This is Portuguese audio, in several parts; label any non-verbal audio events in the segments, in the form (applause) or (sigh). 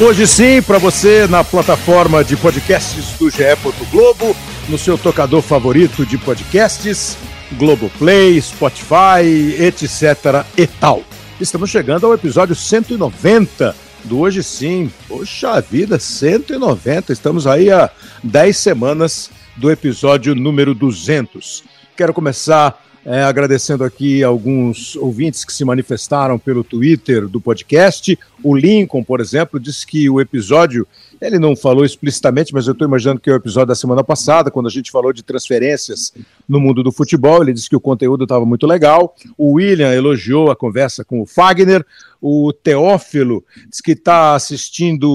Hoje sim, para você na plataforma de podcasts do GE. Globo, no seu tocador favorito de podcasts, Globoplay, Spotify, etc. e tal. Estamos chegando ao episódio 190 do Hoje Sim. Poxa vida, 190. Estamos aí há 10 semanas do episódio número 200. Quero começar é, agradecendo aqui alguns ouvintes que se manifestaram pelo Twitter do podcast. O Lincoln, por exemplo, disse que o episódio, ele não falou explicitamente, mas eu estou imaginando que é o episódio da semana passada, quando a gente falou de transferências no mundo do futebol. Ele disse que o conteúdo estava muito legal. O William elogiou a conversa com o Fagner. O Teófilo disse que está assistindo,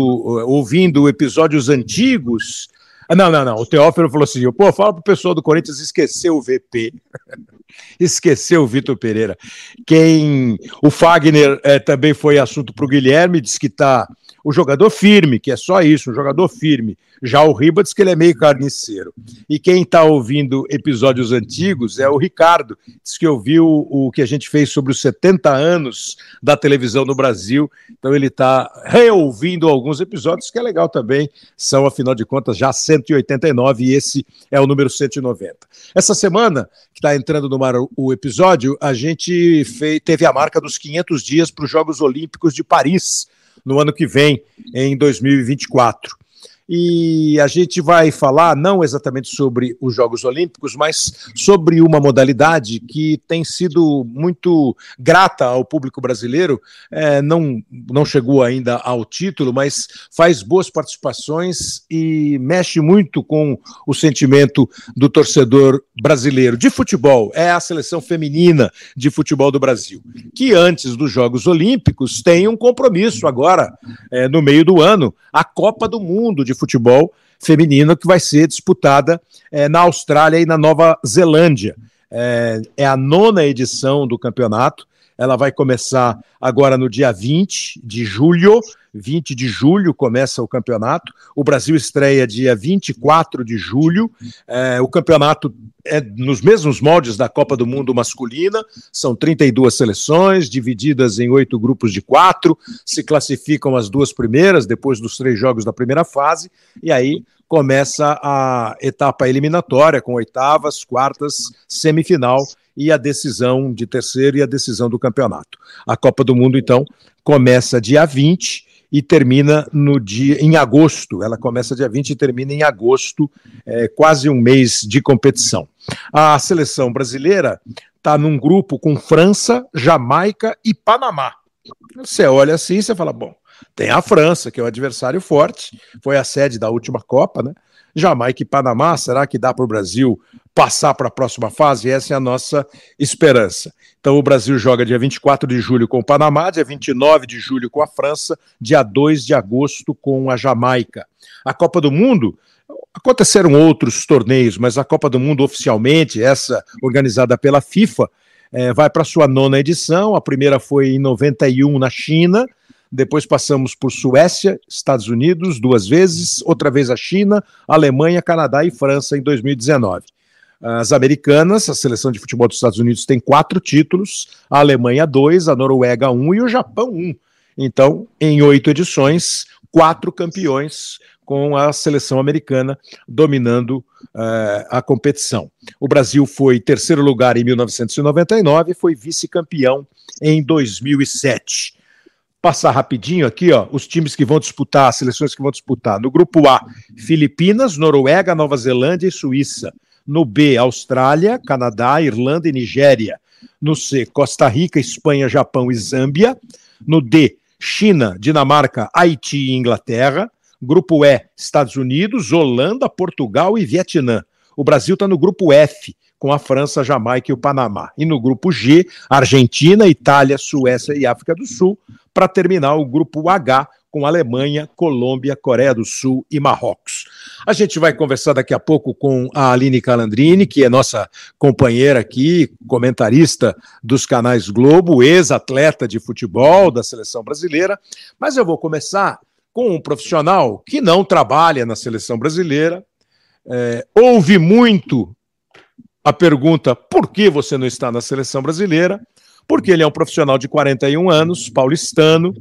ouvindo episódios antigos. Ah, não, não, não. O Teófilo falou assim: pô, fala pro pessoal do Corinthians esquecer o VP. (laughs) (laughs) Esqueceu o Vitor Pereira. Quem. O Fagner é, também foi assunto para o Guilherme, disse que está. O jogador firme, que é só isso, um jogador firme. Já o Riba diz que ele é meio carniceiro. E quem está ouvindo episódios antigos é o Ricardo, diz que ouviu o que a gente fez sobre os 70 anos da televisão no Brasil. Então ele está reouvindo alguns episódios, que é legal também. São, afinal de contas, já 189 e esse é o número 190. Essa semana, que está entrando no mar o episódio, a gente fez, teve a marca dos 500 dias para os Jogos Olímpicos de Paris no ano que vem, em 2024. E a gente vai falar não exatamente sobre os Jogos Olímpicos, mas sobre uma modalidade que tem sido muito grata ao público brasileiro. É, não, não chegou ainda ao título, mas faz boas participações e mexe muito com o sentimento do torcedor brasileiro de futebol. É a seleção feminina de futebol do Brasil, que antes dos Jogos Olímpicos tem um compromisso agora, é, no meio do ano, a Copa do Mundo de futebol feminino que vai ser disputada é, na Austrália e na Nova Zelândia. É, é, a nona edição do campeonato. Ela vai começar agora no dia 20 de julho. 20 de julho começa o campeonato. O Brasil estreia dia 24 de julho. É, o campeonato é nos mesmos moldes da Copa do Mundo masculina. São 32 seleções, divididas em oito grupos de quatro. Se classificam as duas primeiras, depois dos três jogos da primeira fase. E aí começa a etapa eliminatória, com oitavas, quartas, semifinal e a decisão de terceiro e a decisão do campeonato. A Copa do Mundo, então, começa dia 20 e termina no dia em agosto. Ela começa dia 20 e termina em agosto, é, quase um mês de competição. A seleção brasileira está num grupo com França, Jamaica e Panamá. Você olha assim, você fala, bom, tem a França, que é o adversário forte, foi a sede da última Copa, né? Jamaica e Panamá, será que dá para o Brasil passar para a próxima fase? Essa é a nossa esperança. Então o Brasil joga dia 24 de julho com o Panamá, dia 29 de julho com a França, dia 2 de agosto com a Jamaica. A Copa do Mundo aconteceram outros torneios, mas a Copa do Mundo oficialmente, essa organizada pela FIFA, é, vai para sua nona edição. A primeira foi em 91 na China, depois passamos por Suécia, Estados Unidos duas vezes, outra vez a China, Alemanha, Canadá e França em 2019. As americanas, a seleção de futebol dos Estados Unidos tem quatro títulos, a Alemanha dois, a Noruega um e o Japão um. Então, em oito edições, quatro campeões com a seleção americana dominando uh, a competição. O Brasil foi terceiro lugar em 1999 e foi vice-campeão em 2007 passar rapidinho aqui, ó, os times que vão disputar, as seleções que vão disputar. No grupo A, Filipinas, Noruega, Nova Zelândia e Suíça. No B, Austrália, Canadá, Irlanda e Nigéria. No C, Costa Rica, Espanha, Japão e Zâmbia. No D, China, Dinamarca, Haiti e Inglaterra. Grupo E, Estados Unidos, Holanda, Portugal e Vietnã. O Brasil está no grupo F, com a França, Jamaica e o Panamá. E no grupo G, Argentina, Itália, Suécia e África do Sul, para terminar o grupo H, com Alemanha, Colômbia, Coreia do Sul e Marrocos. A gente vai conversar daqui a pouco com a Aline Calandrini, que é nossa companheira aqui, comentarista dos canais Globo, ex-atleta de futebol da seleção brasileira. Mas eu vou começar com um profissional que não trabalha na seleção brasileira, é, ouve muito a pergunta por que você não está na seleção brasileira, porque ele é um profissional de 41 anos, paulistano,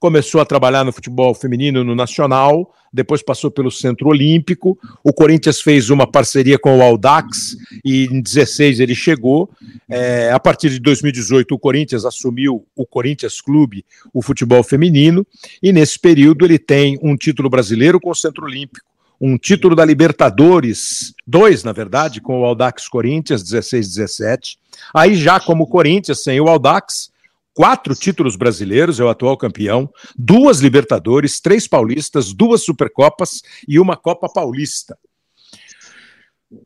começou a trabalhar no futebol feminino no Nacional, depois passou pelo Centro Olímpico. O Corinthians fez uma parceria com o Aldax e em 16 ele chegou. É, a partir de 2018, o Corinthians assumiu o Corinthians Clube, o futebol feminino, e nesse período ele tem um título brasileiro com o Centro Olímpico. Um título da Libertadores, dois, na verdade, com o Aldax Corinthians, 16-17. Aí, já como Corinthians, sem o Aldax, quatro títulos brasileiros, é o atual campeão, duas Libertadores, três Paulistas, duas Supercopas e uma Copa Paulista.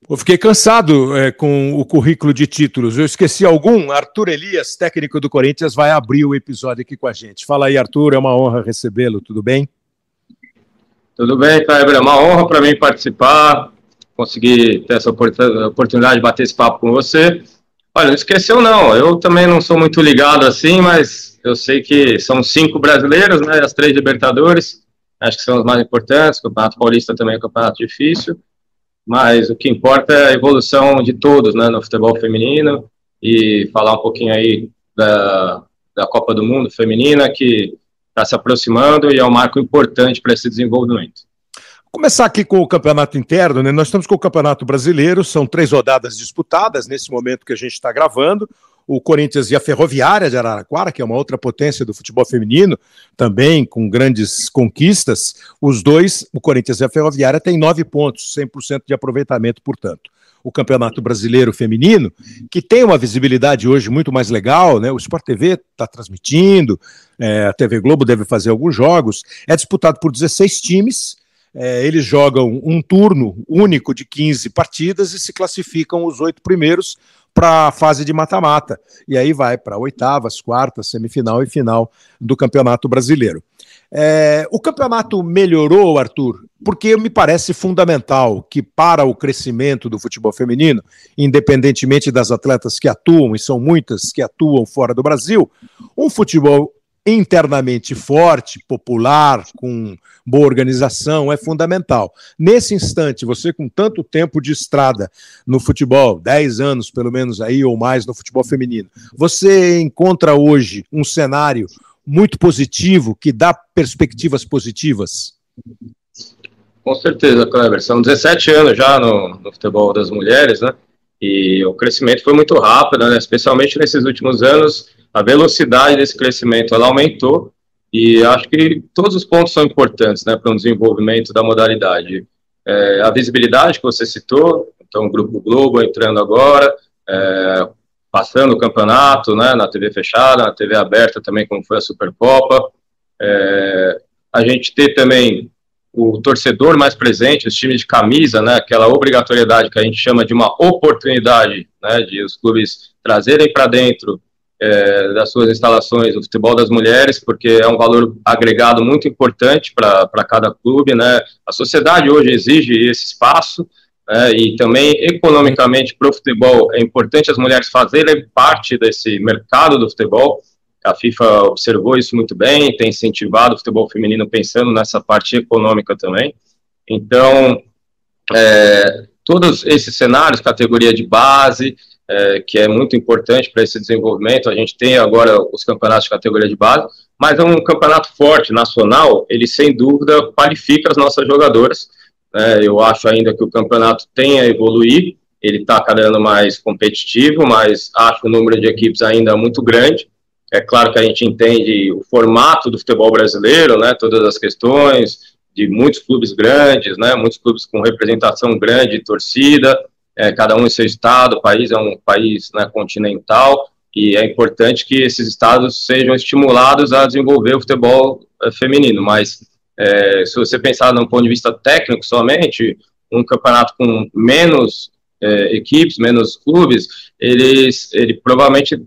Eu fiquei cansado é, com o currículo de títulos. Eu esqueci algum. Arthur Elias, técnico do Corinthians, vai abrir o episódio aqui com a gente. Fala aí, Arthur. É uma honra recebê-lo. Tudo bem? Tudo bem, Kleber. É uma honra para mim participar, conseguir ter essa oportunidade de bater esse papo com você. Olha, não esqueceu não. Eu também não sou muito ligado assim, mas eu sei que são cinco brasileiros, né? As três Libertadores, acho que são os mais importantes. O Campeonato Paulista também é um campeonato difícil, mas o que importa é a evolução de todos, né? No futebol feminino e falar um pouquinho aí da, da Copa do Mundo feminina que está se aproximando e é um marco importante para esse desenvolvimento. Começar aqui com o campeonato interno, né? Nós estamos com o Campeonato Brasileiro, são três rodadas disputadas nesse momento que a gente está gravando. O Corinthians e a Ferroviária de Araraquara, que é uma outra potência do futebol feminino, também com grandes conquistas. Os dois, o Corinthians e a Ferroviária, têm nove pontos, 100% de aproveitamento, portanto. O Campeonato Brasileiro Feminino, que tem uma visibilidade hoje muito mais legal, né? O Sport TV está transmitindo, é, a TV Globo deve fazer alguns jogos. É disputado por 16 times é, eles jogam um turno único de 15 partidas e se classificam os oito primeiros para a fase de mata-mata. E aí vai para oitavas, quartas, semifinal e final do Campeonato Brasileiro. É, o campeonato melhorou, Arthur, porque me parece fundamental que, para o crescimento do futebol feminino, independentemente das atletas que atuam, e são muitas que atuam fora do Brasil, um futebol internamente forte, popular, com boa organização, é fundamental. Nesse instante, você com tanto tempo de estrada no futebol, 10 anos pelo menos aí ou mais no futebol feminino, você encontra hoje um cenário muito positivo que dá perspectivas positivas? Com certeza, Kleber. São 17 anos já no, no futebol das mulheres, né? E o crescimento foi muito rápido, né? especialmente nesses últimos anos a velocidade desse crescimento ela aumentou e acho que todos os pontos são importantes né, para um desenvolvimento da modalidade. É, a visibilidade que você citou, então o Grupo Globo entrando agora, é, passando o campeonato né, na TV fechada, na TV aberta também, como foi a Supercopa. É, a gente ter também o torcedor mais presente, os times de camisa, né, aquela obrigatoriedade que a gente chama de uma oportunidade né, de os clubes trazerem para dentro é, das suas instalações, o futebol das mulheres, porque é um valor agregado muito importante para cada clube, né? A sociedade hoje exige esse espaço, né? e também economicamente para o futebol é importante as mulheres fazerem parte desse mercado do futebol. A FIFA observou isso muito bem, tem incentivado o futebol feminino pensando nessa parte econômica também. Então, é, todos esses cenários, categoria de base, é, que é muito importante para esse desenvolvimento. A gente tem agora os campeonatos de categoria de base, mas é um campeonato forte, nacional, ele sem dúvida qualifica as nossas jogadoras. É, eu acho ainda que o campeonato tem a evoluir, ele está cada ano mais competitivo, mas acho o número de equipes ainda muito grande. É claro que a gente entende o formato do futebol brasileiro, né, todas as questões de muitos clubes grandes, né, muitos clubes com representação grande, torcida, é, cada um em seu estado, o país é um país né, continental, e é importante que esses estados sejam estimulados a desenvolver o futebol é, feminino, mas é, se você pensar num ponto de vista técnico somente, um campeonato com menos é, equipes, menos clubes, eles, ele provavelmente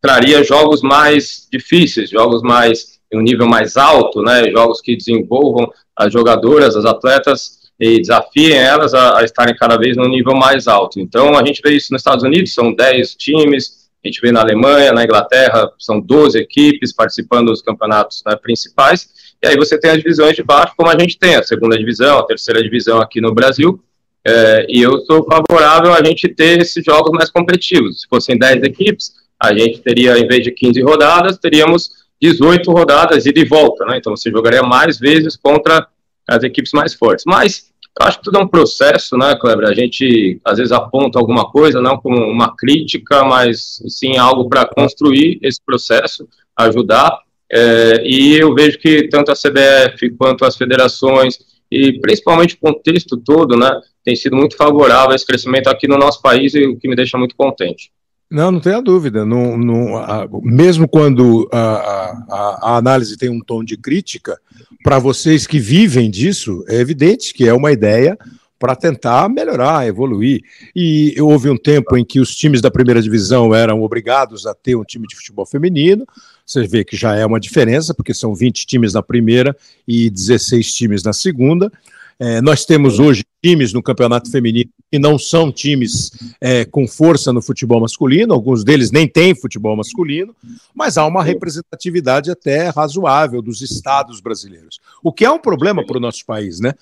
traria jogos mais difíceis, jogos mais em um nível mais alto, né, jogos que desenvolvam as jogadoras, as atletas e desafiem elas a, a estarem cada vez num nível mais alto. Então, a gente vê isso nos Estados Unidos, são 10 times, a gente vê na Alemanha, na Inglaterra, são 12 equipes participando dos campeonatos né, principais, e aí você tem as divisões de baixo, como a gente tem, a segunda divisão, a terceira divisão aqui no Brasil, é, e eu sou favorável a gente ter esses jogos mais competitivos. Se fossem 10 equipes, a gente teria, em vez de 15 rodadas, teríamos 18 rodadas ida e volta, né? Então você jogaria mais vezes contra as equipes mais fortes. Mas eu acho que tudo é um processo, né, Kleber? A gente às vezes aponta alguma coisa, não como uma crítica, mas sim algo para construir esse processo, ajudar. É, e eu vejo que tanto a CBF quanto as federações e principalmente o contexto todo, né, tem sido muito favorável a esse crescimento aqui no nosso país e o que me deixa muito contente. Não, não tenha dúvida. Não, não, a, mesmo quando a, a, a, análise tem um tom de crítica, para vocês que vivem disso, é evidente que é uma ideia para tentar melhorar, evoluir. E houve um tempo em que os times da primeira divisão eram obrigados a ter um time de futebol feminino. Você vê que já é uma diferença, porque são 20 times na primeira e 16 times na segunda. É, nós temos hoje times no campeonato feminino que não são times é, com força no futebol masculino, alguns deles nem têm futebol masculino, mas há uma representatividade até razoável dos estados brasileiros. O que é um problema para o nosso país, né?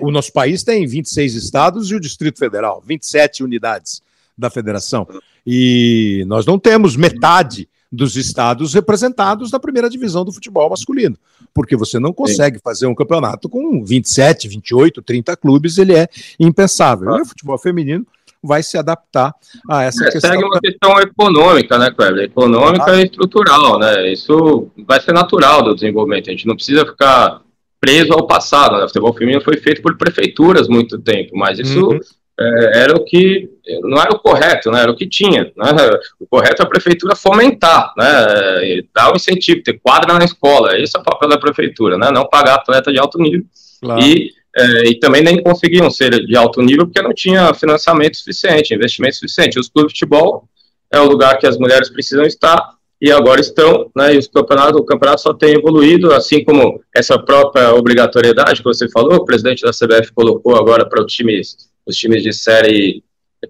o nosso país tem 26 estados e o Distrito Federal, 27 unidades da federação. E nós não temos metade dos estados representados na primeira divisão do futebol masculino, porque você não consegue Sim. fazer um campeonato com 27, 28, 30 clubes, ele é impensável. Ah. E o futebol feminino vai se adaptar a essa é, questão. Segue uma questão econômica, né, Kleber? Econômica ah. e estrutural, né? Isso vai ser natural do desenvolvimento. A gente não precisa ficar preso ao passado. Né? O futebol feminino foi feito por prefeituras muito tempo, mas isso uhum era o que não era o correto, né, era o que tinha. Né, o correto é a prefeitura fomentar, né, dar o incentivo, ter quadra na escola. Esse é o papel da prefeitura, né, não pagar atleta de alto nível. Claro. E, é, e também nem conseguiam ser de alto nível porque não tinha financiamento suficiente, investimento suficiente. Os clubes de futebol é o lugar que as mulheres precisam estar e agora estão, né, e os campeonatos, o campeonato só tem evoluído, assim como essa própria obrigatoriedade que você falou, o presidente da CBF colocou agora para os times os times de série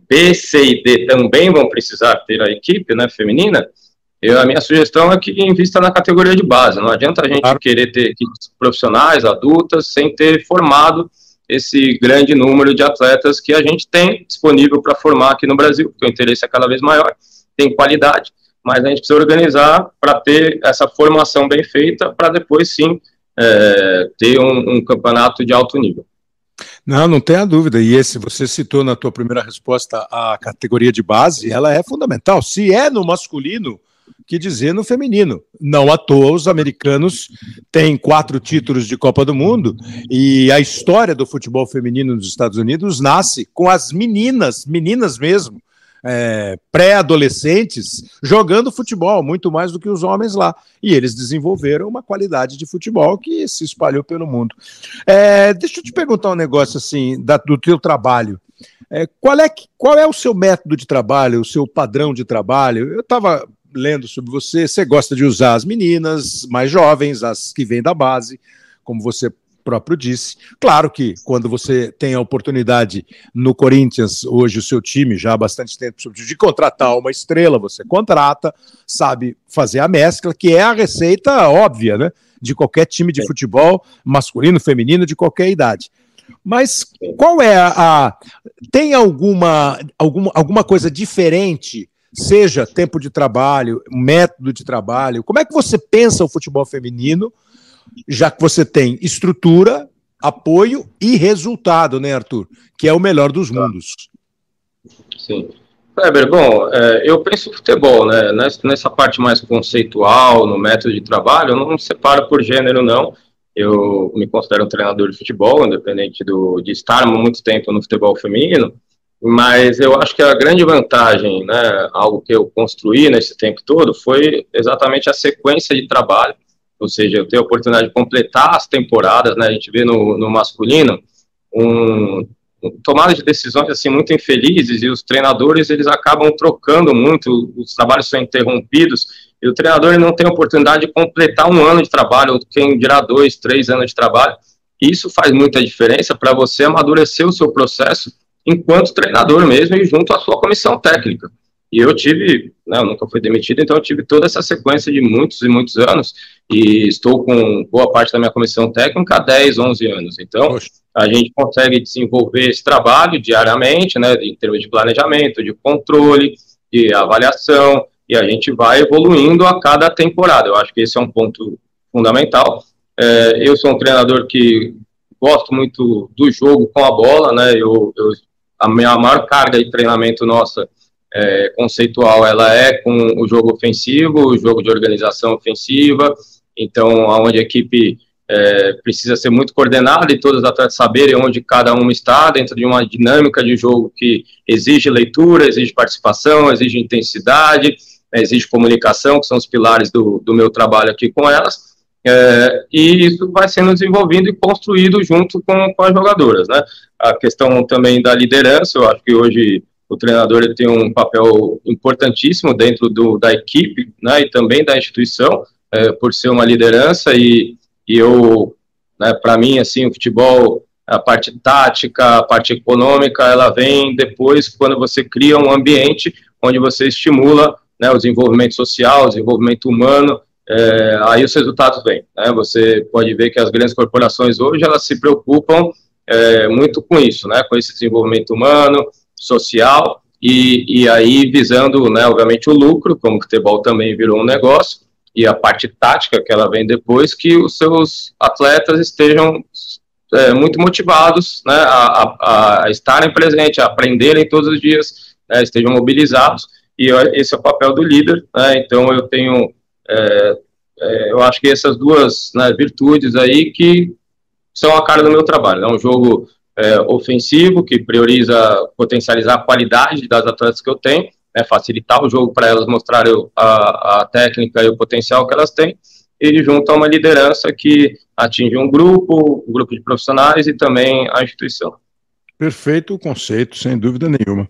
B, C e D também vão precisar ter a equipe né, feminina, eu, a minha sugestão é que invista na categoria de base. Não adianta a gente claro. querer ter equipes profissionais, adultas, sem ter formado esse grande número de atletas que a gente tem disponível para formar aqui no Brasil, porque o interesse é cada vez maior, tem qualidade, mas a gente precisa organizar para ter essa formação bem feita, para depois sim é, ter um, um campeonato de alto nível. Não, não tenha dúvida. E esse você citou na tua primeira resposta a categoria de base, ela é fundamental. Se é no masculino, que dizer no feminino. Não à toa os americanos têm quatro títulos de Copa do Mundo e a história do futebol feminino nos Estados Unidos nasce com as meninas, meninas mesmo, é, pré-adolescentes jogando futebol, muito mais do que os homens lá. E eles desenvolveram uma qualidade de futebol que se espalhou pelo mundo. É, deixa eu te perguntar um negócio assim, da, do teu trabalho. É, qual, é, qual é o seu método de trabalho, o seu padrão de trabalho? Eu estava lendo sobre você, você gosta de usar as meninas mais jovens, as que vêm da base, como você próprio disse. Claro que quando você tem a oportunidade no Corinthians, hoje o seu time já há bastante tempo de contratar uma estrela, você contrata, sabe fazer a mescla, que é a receita óbvia, né? De qualquer time de futebol, masculino, feminino, de qualquer idade. Mas qual é a, a. tem alguma, alguma, alguma coisa diferente seja tempo de trabalho, método de trabalho. Como é que você pensa o futebol feminino já que você tem estrutura, apoio e resultado, né, Arthur? Que é o melhor dos mundos. Sim. Kleber, bom, é, eu penso futebol, né? Nessa, nessa, parte mais conceitual, no método de trabalho, eu não separo por gênero, não. Eu me considero um treinador de futebol, independente do, de estar muito tempo no futebol feminino, mas eu acho que a grande vantagem, né, algo que eu construí nesse tempo todo, foi exatamente a sequência de trabalho ou seja, eu tenho a oportunidade de completar as temporadas, né? A gente vê no, no masculino um, tomada de decisões assim muito infelizes e os treinadores eles acabam trocando muito, os trabalhos são interrompidos e o treinador não tem a oportunidade de completar um ano de trabalho, ou quem dirá dois, três anos de trabalho. Isso faz muita diferença para você amadurecer o seu processo enquanto treinador mesmo e junto à sua comissão técnica. E eu tive, né, eu nunca fui demitido, então eu tive toda essa sequência de muitos e muitos anos, e estou com boa parte da minha comissão técnica há 10, 11 anos. Então, Poxa. a gente consegue desenvolver esse trabalho diariamente, né, em termos de planejamento, de controle, de avaliação, e a gente vai evoluindo a cada temporada. Eu acho que esse é um ponto fundamental. É, eu sou um treinador que gosto muito do jogo com a bola, né, eu, eu a minha maior carga de treinamento nossa é, conceitual ela é com o jogo ofensivo, o jogo de organização ofensiva, então aonde a equipe é, precisa ser muito coordenada e todos os atletas saberem onde cada um está dentro de uma dinâmica de jogo que exige leitura, exige participação, exige intensidade, exige comunicação, que são os pilares do, do meu trabalho aqui com elas. É, e isso vai sendo desenvolvido e construído junto com, com as jogadoras, né? A questão também da liderança, eu acho que hoje o treinador ele tem um papel importantíssimo dentro do, da equipe né, e também da instituição, é, por ser uma liderança. E, e eu, né, para mim, assim, o futebol, a parte tática, a parte econômica, ela vem depois quando você cria um ambiente onde você estimula né, o desenvolvimento social, o desenvolvimento humano. É, aí os resultados vêm. Né? Você pode ver que as grandes corporações hoje elas se preocupam é, muito com isso, né, com esse desenvolvimento humano, social e, e aí visando, né, obviamente, o lucro, como o futebol também virou um negócio, e a parte tática que ela vem depois, que os seus atletas estejam é, muito motivados né, a, a, a, estarem presentes, a aprenderem todos os dias, né, estejam mobilizados, e esse é o papel do líder, né, então eu tenho, é, é, eu acho que essas duas né, virtudes aí que são a cara do meu trabalho, é um jogo é, ofensivo, que prioriza potencializar a qualidade das atletas que eu tenho, né, facilitar o jogo para elas mostrarem a, a técnica e o potencial que elas têm, e junto a uma liderança que atinge um grupo, um grupo de profissionais e também a instituição. Perfeito o conceito, sem dúvida nenhuma.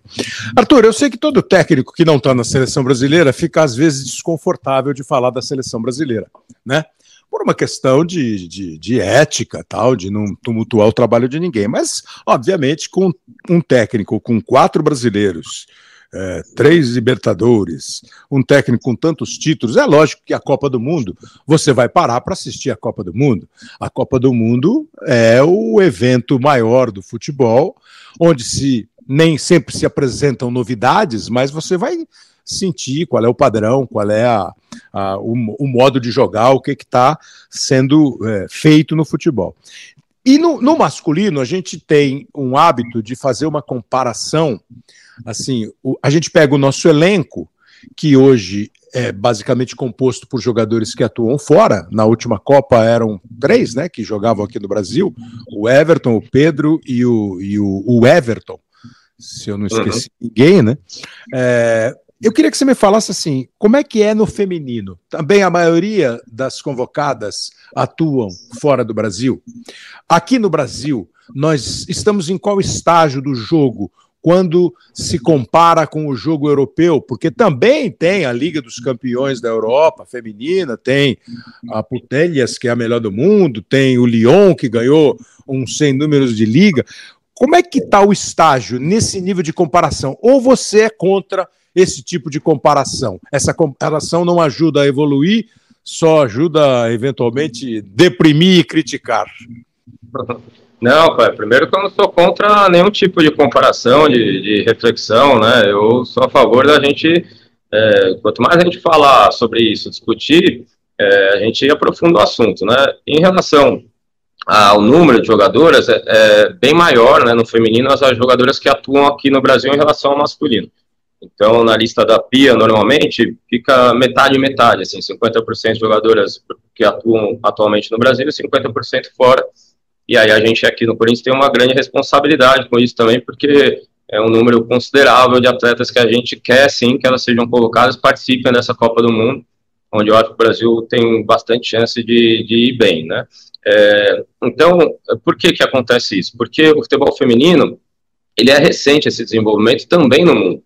Arthur, eu sei que todo técnico que não está na seleção brasileira fica às vezes desconfortável de falar da seleção brasileira, né? por uma questão de, de, de, ética, tal, de não tumultuar o trabalho de ninguém. Mas, obviamente, com um técnico com quatro brasileiros, é, três Libertadores, um técnico com tantos títulos, é lógico que a Copa do Mundo, você vai parar para assistir a Copa do Mundo. A Copa do Mundo é o evento maior do futebol, onde se nem sempre se apresentam novidades, mas você vai sentir qual é o padrão, qual é a, a o, o, modo de jogar, o que está sendo é, feito no futebol. E no, no, masculino, a gente tem um hábito de fazer uma comparação. Assim, o, a gente pega o nosso elenco, que hoje é basicamente composto por jogadores que atuam fora. Na última Copa eram três, né, que jogavam aqui no Brasil: o Everton, o Pedro e o, e o, o Everton se eu não esqueci uhum. ninguém, né? É, eu queria que você me falasse assim, como é que é no feminino? Também a maioria das convocadas atuam fora do Brasil. Aqui no Brasil, nós estamos em qual estágio do jogo quando se compara com o jogo europeu? Porque também tem a Liga dos Campeões da Europa feminina, tem a Putelhas, que é a melhor do mundo, tem o Lyon, que ganhou uns 100 números de liga. Como é que está o estágio nesse nível de comparação? Ou você é contra esse tipo de comparação. Essa comparação não ajuda a evoluir, só ajuda eventualmente deprimir e criticar. (laughs) Não, pai, primeiro que eu não sou contra nenhum tipo de comparação, de, de reflexão, né? Eu sou a favor da gente, é, quanto mais a gente falar sobre isso, discutir, é, a gente aprofunda o assunto, né? Em relação ao número de jogadoras, é, é bem maior, né, no feminino, as jogadoras que atuam aqui no Brasil em relação ao masculino. Então, na lista da PIA, normalmente, fica metade e metade, assim, 50% de jogadoras que atuam atualmente no Brasil e 50% fora. E aí a gente aqui no Corinthians tem uma grande responsabilidade com isso também, porque é um número considerável de atletas que a gente quer, sim, que elas sejam colocadas, participem dessa Copa do Mundo, onde eu acho que o Brasil tem bastante chance de, de ir bem, né? É, então, por que que acontece isso? Porque o futebol feminino, ele é recente esse desenvolvimento também no mundo.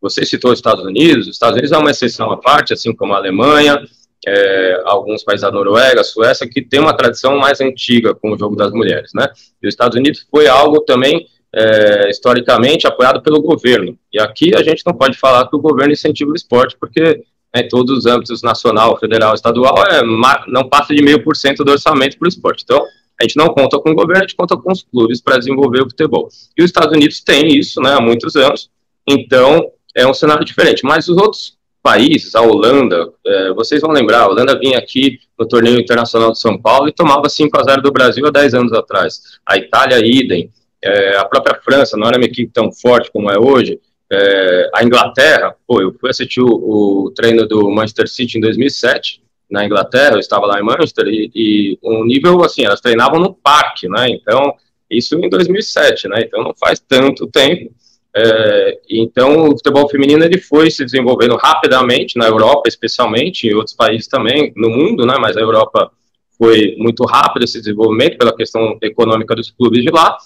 Você citou os Estados Unidos, os Estados Unidos é uma exceção à parte, assim como a Alemanha, é, alguns países da Noruega, Suécia, que tem uma tradição mais antiga com o jogo das mulheres, né? E os Estados Unidos foi algo também é, historicamente apoiado pelo governo. E aqui a gente não pode falar que o governo incentiva o esporte, porque né, em todos os âmbitos nacional, federal, estadual, é, não passa de meio por cento do orçamento para o esporte. Então, a gente não conta com o governo, a gente conta com os clubes para desenvolver o futebol. E os Estados Unidos têm isso né, há muitos anos, então é um cenário diferente. Mas os outros países, a Holanda, é, vocês vão lembrar, a Holanda vinha aqui no torneio internacional de São Paulo e tomava 5 a 0 do Brasil há 10 anos atrás. A Itália, idem. É, a própria França não era uma equipe tão forte como é hoje. É, a Inglaterra, pô, eu fui assistir o, o, treino do Manchester City em 2007, na Inglaterra, eu estava lá em Manchester, e, e nível, assim, elas treinavam no parque, né, então, isso em 2007, né, então não faz tanto tempo, é, então o futebol feminino ele foi se desenvolvendo rapidamente na Europa, especialmente, em outros países também, no mundo, né, mas a Europa foi muito rápido esse desenvolvimento pela questão econômica dos clubes de lá,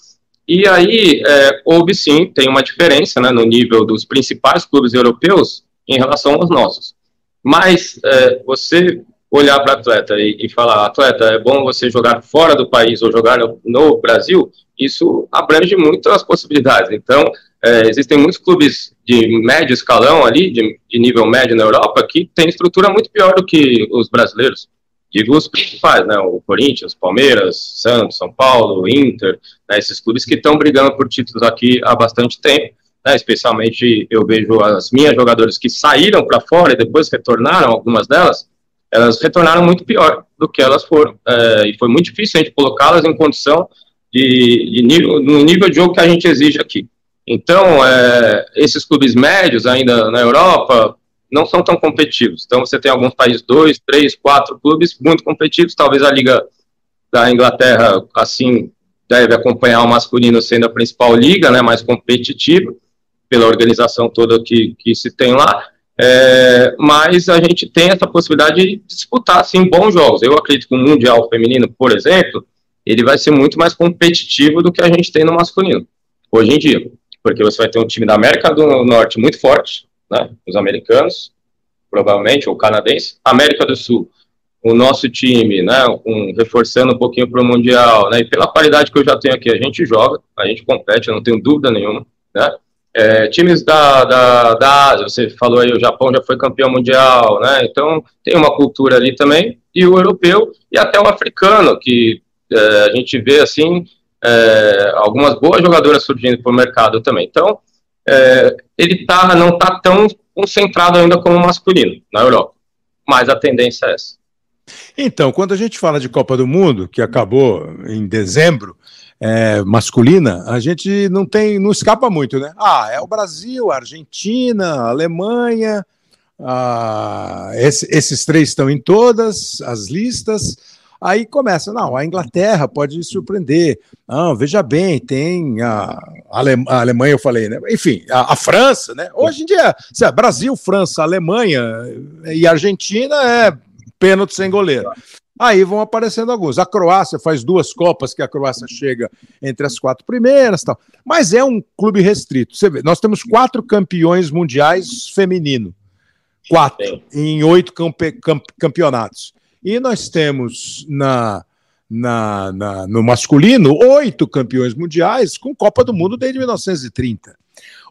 e aí, é, houve sim, tem uma diferença né, no nível dos principais clubes europeus em relação aos nossos. Mas é, você olhar para atleta e, e, falar, atleta, é bom você jogar fora do país ou jogar no, no Brasil, isso abrange muito as possibilidades. Então, é, existem muitos clubes de médio escalão ali, de, de nível médio na Europa, que têm estrutura muito pior do que os brasileiros. Digo os principais, né, o Corinthians, Palmeiras, Santos, São Paulo, Inter, né, esses clubes que estão brigando por títulos aqui há bastante tempo, né, especialmente eu vejo as minhas jogadoras que saíram para fora e depois retornaram, algumas delas, elas retornaram muito pior do que elas foram, é, e foi muito difícil a gente colocá-las em condição de, de nível, no nível de jogo que a gente exige aqui. Então, é, esses clubes médios ainda na Europa, não são tão competitivos. Então você tem alguns países, dois, três, quatro clubes muito competitivos. Talvez a liga da Inglaterra, assim, deve acompanhar o masculino sendo a principal liga, né, mais competitiva, pela organização toda que, que se tem lá. É, mas a gente tem essa possibilidade de disputar, assim, bons jogos. Eu acredito que o Mundial Feminino, por exemplo, ele vai ser muito mais competitivo do que a gente tem no masculino, hoje em dia. Porque você vai ter um time da América do Norte muito forte, né, os americanos, provavelmente, ou canadenses, América do Sul, o nosso time, né, um, reforçando um pouquinho para o Mundial, né, e pela qualidade que eu já tenho aqui, a gente joga, a gente compete, eu não tenho dúvida nenhuma, né, é, times da, da, da Ásia, você falou aí, o Japão já foi campeão mundial, né, então tem uma cultura ali também, e o europeu, e até o africano, que é, a gente vê, assim, é, algumas boas jogadoras surgindo para o mercado também, então, é, ele tá, não está tão concentrado ainda como masculino na Europa. Mas a tendência é essa. Então, quando a gente fala de Copa do Mundo, que acabou em dezembro, é, masculina, a gente não tem, não escapa muito, né? Ah, é o Brasil, a Argentina, a Alemanha, esse, esses três estão em todas as listas. Aí começa, não, a Inglaterra pode surpreender. Não, veja bem, tem a, Ale, a Alemanha, eu falei, né? Enfim, a, a França, né? Hoje em dia, é Brasil, França, Alemanha e Argentina é pênalti sem goleiro. Aí vão aparecendo alguns. A Croácia faz duas Copas que a Croácia chega entre as quatro primeiras, tal. Mas é um clube restrito. Você vê, nós temos quatro campeões mundiais feminino, quatro em oito campe, camp, campeonatos. E nós temos na, na, na, no masculino oito campeões mundiais com Copa do Mundo desde 1930.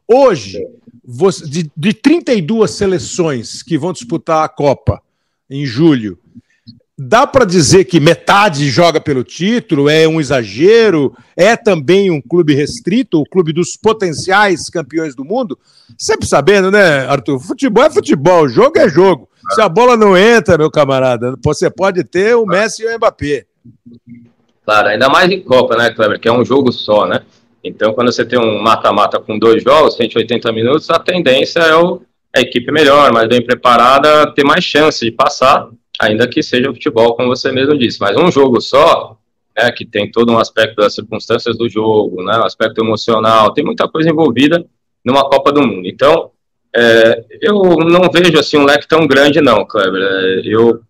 Hoje, você, de, de 32 seleções que vão disputar a Copa em julho, dá para dizer que metade joga pelo título? É um exagero? É também um clube restrito, o clube dos potenciais campeões do mundo? Sempre sabendo, né, Arthur? Futebol é futebol, jogo é jogo. Se a bola não entra, meu camarada, você pode ter o Messi e o Mbappé. Claro, ainda mais em Copa, né, Kleber? Que é um jogo só, né? Então, quando você tem um mata-mata com dois jogos, 180 minutos, a tendência é o, a equipe melhor, mais bem preparada, ter mais chance de passar, ainda que seja futebol, como você mesmo disse. Mas um jogo só, né, que tem todo um aspecto das circunstâncias do jogo, né, um aspecto emocional, tem muita coisa envolvida numa Copa do Mundo. Então, é, eu não vejo assim um leque tão grande, não, Kleber. É, eu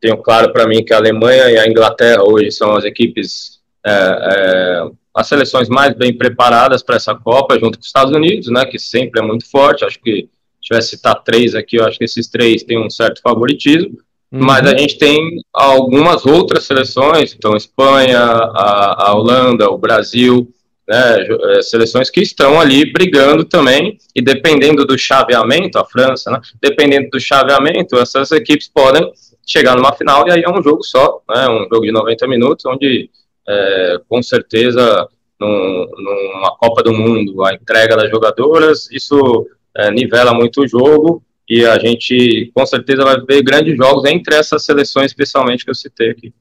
tenho claro para mim que a Alemanha e a Inglaterra hoje são as equipes é, é, as seleções mais bem preparadas para essa Copa, junto com os Estados Unidos, né, que sempre é muito forte. Acho que, se tivesse citar três aqui, eu acho que esses três têm um certo favoritismo. Uhum. Mas a gente tem algumas outras seleções, então Espanha, a, a Holanda, o Brasil, né, é, seleções que estão ali brigando também, e dependendo do chaveamento, a França, né, dependendo do chaveamento, essas equipes podem chegar numa final e aí é um jogo só, né, um jogo de 90 minutos, onde é, com certeza num, numa Copa do Mundo, a entrega das jogadoras, isso é, nivela muito o jogo e a gente com certeza vai ver grandes jogos entre essas seleções, especialmente que eu citei aqui.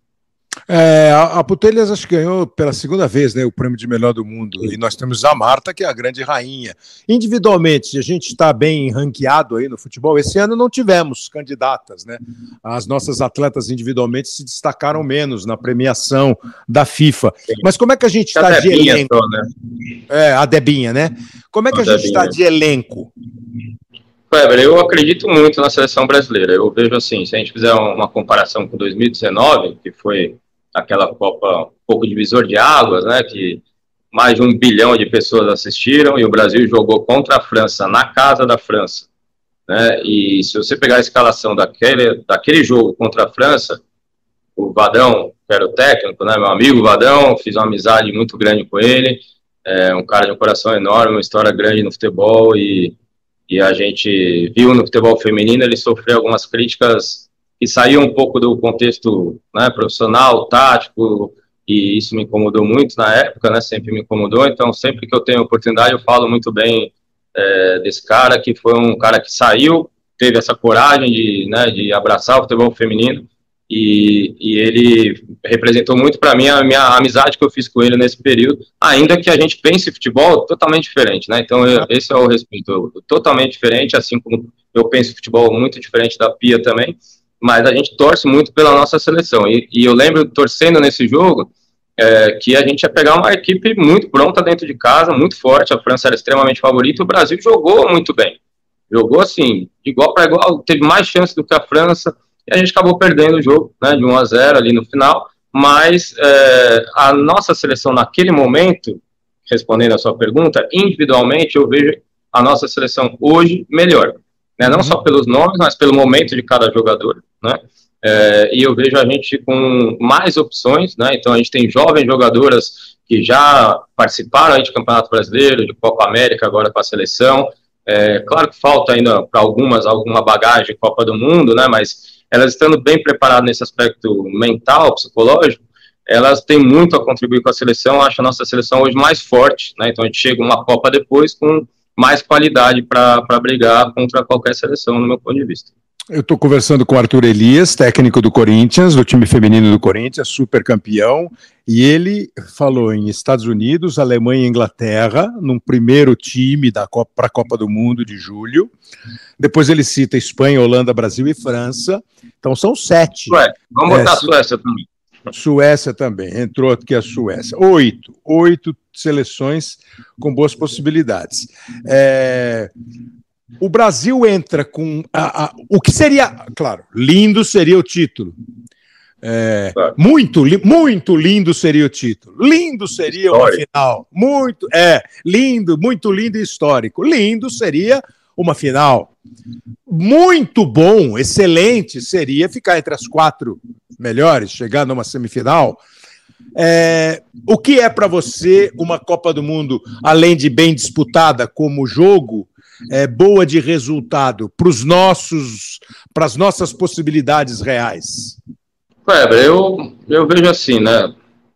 É, a, Putelhas acho que ganhou pela segunda vez né, o prêmio de melhor do mundo. E nós temos a Marta, que é a grande rainha. Individualmente, a gente está bem ranqueado aí no futebol. Esse ano não tivemos candidatas, né? As nossas atletas individualmente se destacaram menos na premiação da FIFA. Mas como é que a gente está de elenco? Só, né? É, a Debinha, né? Como é que a, a gente está de elenco? Kleber, eu acredito muito na seleção brasileira. Eu vejo assim, se a gente fizer uma comparação com 2019, que foi aquela Copa um pouco divisor de águas, né, que mais de um bilhão de pessoas assistiram e o Brasil jogou contra a França, na casa da França. Né, e se você pegar a escalação daquele, daquele jogo contra a França, o Vadão, que era o técnico, né, meu amigo Vadão, fiz uma amizade muito grande com ele, é um cara de um coração enorme, uma história grande no futebol e, e a gente viu no futebol feminino ele sofreu algumas críticas que saía um pouco do contexto né, profissional, tático, e isso me incomodou muito na época, né, sempre me incomodou, então sempre que eu tenho oportunidade eu falo muito bem é, desse cara, que foi um cara que saiu, teve essa coragem de, né, de abraçar o futebol feminino, e, e ele representou muito para mim a minha amizade que eu fiz com ele nesse período, ainda que a gente pense futebol totalmente diferente, né, então eu, esse é o respeito, totalmente diferente, assim como eu penso futebol muito diferente da Pia também, mas a gente torce muito pela nossa seleção. E, e eu lembro torcendo nesse jogo é, que a gente ia pegar uma equipe muito pronta dentro de casa, muito forte. A França era extremamente favorita. O Brasil jogou muito bem. Jogou assim, igual para igual, teve mais chance do que a França. E a gente acabou perdendo o jogo, né, de 1 a 0 ali no final. Mas é, a nossa seleção naquele momento, respondendo a sua pergunta, individualmente eu vejo a nossa seleção hoje melhor né? não só pelos nomes, mas pelo momento de cada jogador, né? É, e eu vejo a gente com mais opções, né? Então a gente tem jovens jogadoras que já participaram de Campeonato Brasileiro, de Copa América, agora com a seleção. É, claro que falta ainda para algumas alguma bagagem Copa do Mundo, né? Mas elas estando bem preparadas nesse aspecto mental, psicológico, elas têm muito a contribuir com a seleção. acho a nossa seleção hoje mais forte, né? Então a gente chega uma Copa depois com mais qualidade para brigar contra qualquer seleção, no meu ponto de vista. Eu estou conversando com o Arthur Elias, técnico do Corinthians, do time feminino do Corinthians, super campeão, e ele falou em Estados Unidos, Alemanha e Inglaterra, num primeiro time para a Copa do Mundo de julho. Depois ele cita Espanha, Holanda, Brasil e França. Então são sete. Ué, vamos botar é, a Suécia também. Suécia também, entrou aqui a Suécia. Oito, oito seleções com boas possibilidades. É, o Brasil entra com a, a, o que seria, claro, lindo seria o título. É, muito, muito lindo seria o título. Lindo seria uma final. Muito, é, lindo, muito lindo e histórico. Lindo seria uma final. Muito bom, excelente seria ficar entre as quatro melhores, chegar numa semifinal. É, o que é para você uma Copa do Mundo, além de bem disputada como jogo, é, boa de resultado para os nossos, para as nossas possibilidades reais? Kleber, eu, eu vejo assim, né?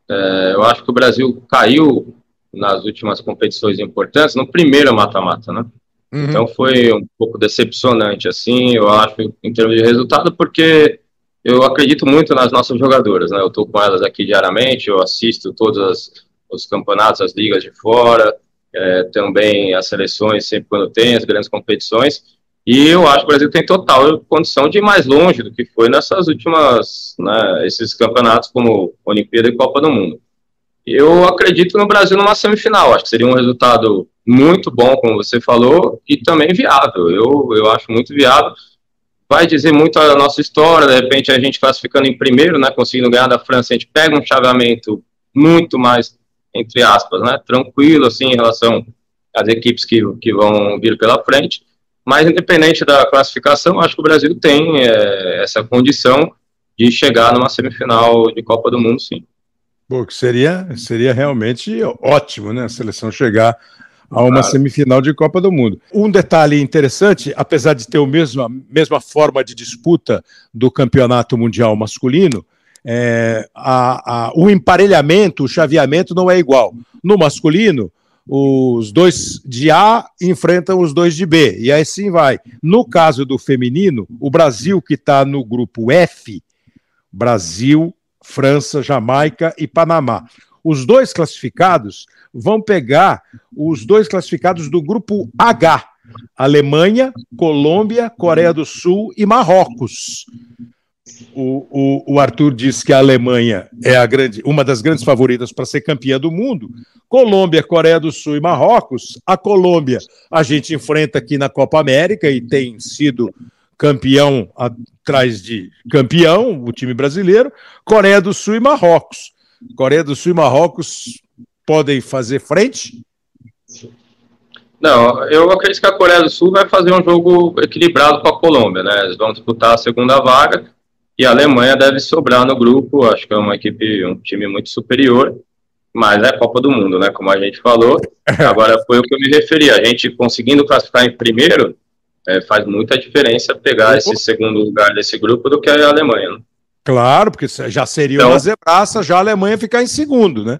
É, eu acho que o Brasil caiu nas últimas competições importantes no primeiro mata-mata, né? Uhum. Então foi um pouco decepcionante, assim, eu acho, em termos de resultado, porque eu acredito muito nas nossas jogadoras, né? Eu estou com elas aqui diariamente, eu assisto todos as, os campeonatos, as ligas de fora, é, também as seleções, sempre quando tem, as grandes competições. E eu acho que o Brasil tem total condição de ir mais longe do que foi nessas últimas, né, esses campeonatos como Olimpíada e Copa do Mundo. Eu acredito no Brasil numa semifinal, acho que seria um resultado muito bom, como você falou, e também viável. Eu, eu acho muito viável vai dizer muito a nossa história, de repente a gente classificando em primeiro, né, conseguindo ganhar da França, a gente pega um chaveamento muito mais, entre aspas, né, tranquilo, assim, em relação às equipes que, que vão vir pela frente, mas independente da classificação, acho que o Brasil tem é, essa condição de chegar numa semifinal de Copa do Mundo, sim. Pô, que seria, seria realmente ótimo, né? A seleção chegar a uma claro. semifinal de Copa do Mundo. Um detalhe interessante, apesar de ter a mesma, mesma forma de disputa do campeonato mundial masculino, é, a, a, o emparelhamento, o chaveamento não é igual. No masculino, os dois de A enfrentam os dois de B, e aí sim vai. No caso do feminino, o Brasil, que está no grupo F, Brasil, França, Jamaica e Panamá. Os dois classificados vão pegar os dois classificados do grupo H: Alemanha, Colômbia, Coreia do Sul e Marrocos. O, o, o, Arthur disse que a Alemanha é a grande, uma das grandes favoritas para ser campeã do mundo. Colômbia, Coreia do Sul e Marrocos. A Colômbia a gente enfrenta aqui na Copa América e tem sido campeão atrás de campeão, o time brasileiro. Coreia do Sul e Marrocos. Coreia do Sul e Marrocos podem fazer frente? Não, eu acredito que a Coreia do Sul vai fazer um jogo equilibrado com a Colômbia, né? Eles vão disputar a segunda vaga e a Alemanha deve sobrar no grupo. Acho que é uma equipe, um time muito superior, mas é Copa do Mundo, né? Como a gente falou. Agora foi o que eu me referi. A gente conseguindo classificar em primeiro é, faz muita diferença pegar esse segundo lugar desse grupo do que a Alemanha. Né? Claro, porque já seria então, uma zebraça já a Alemanha ficar em segundo, né?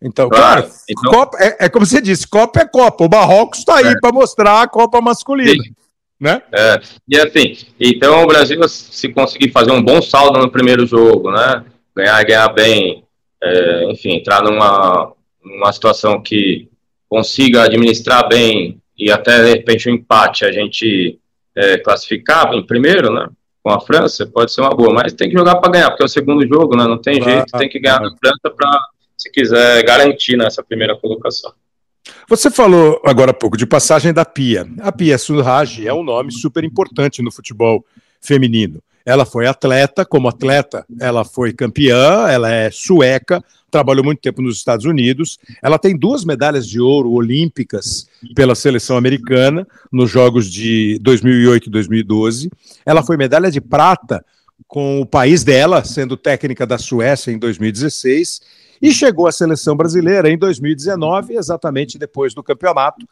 Então, claro, cara, então, Copa, é, é, como você disse, Copa é Copa. O Marrocos está aí é. para mostrar a Copa masculina. Sim. Né? É, e assim, então o Brasil, se conseguir fazer um bom saldo no primeiro jogo, né? Ganhar ganhar bem, é, enfim, entrar numa, numa situação que consiga administrar bem e até de repente um empate a gente é, classificar em primeiro, né? Com a França, pode ser uma boa, mas tem que jogar para ganhar, porque é o segundo jogo, né? Não tem jeito, tem que ganhar a França para se quiser garantir nessa primeira colocação. Você falou agora há pouco de passagem da Pia. A Pia Suraj é um nome super importante no futebol feminino. Ela foi atleta, como atleta, ela foi campeã, ela é sueca, trabalhou muito tempo nos Estados Unidos. Ela tem duas medalhas de ouro olímpicas pela seleção americana nos Jogos de 2008 e 2012. Ela foi medalha de prata com o país dela, sendo técnica da Suécia em 2016 e chegou à seleção brasileira em 2019, exatamente depois do campeonato.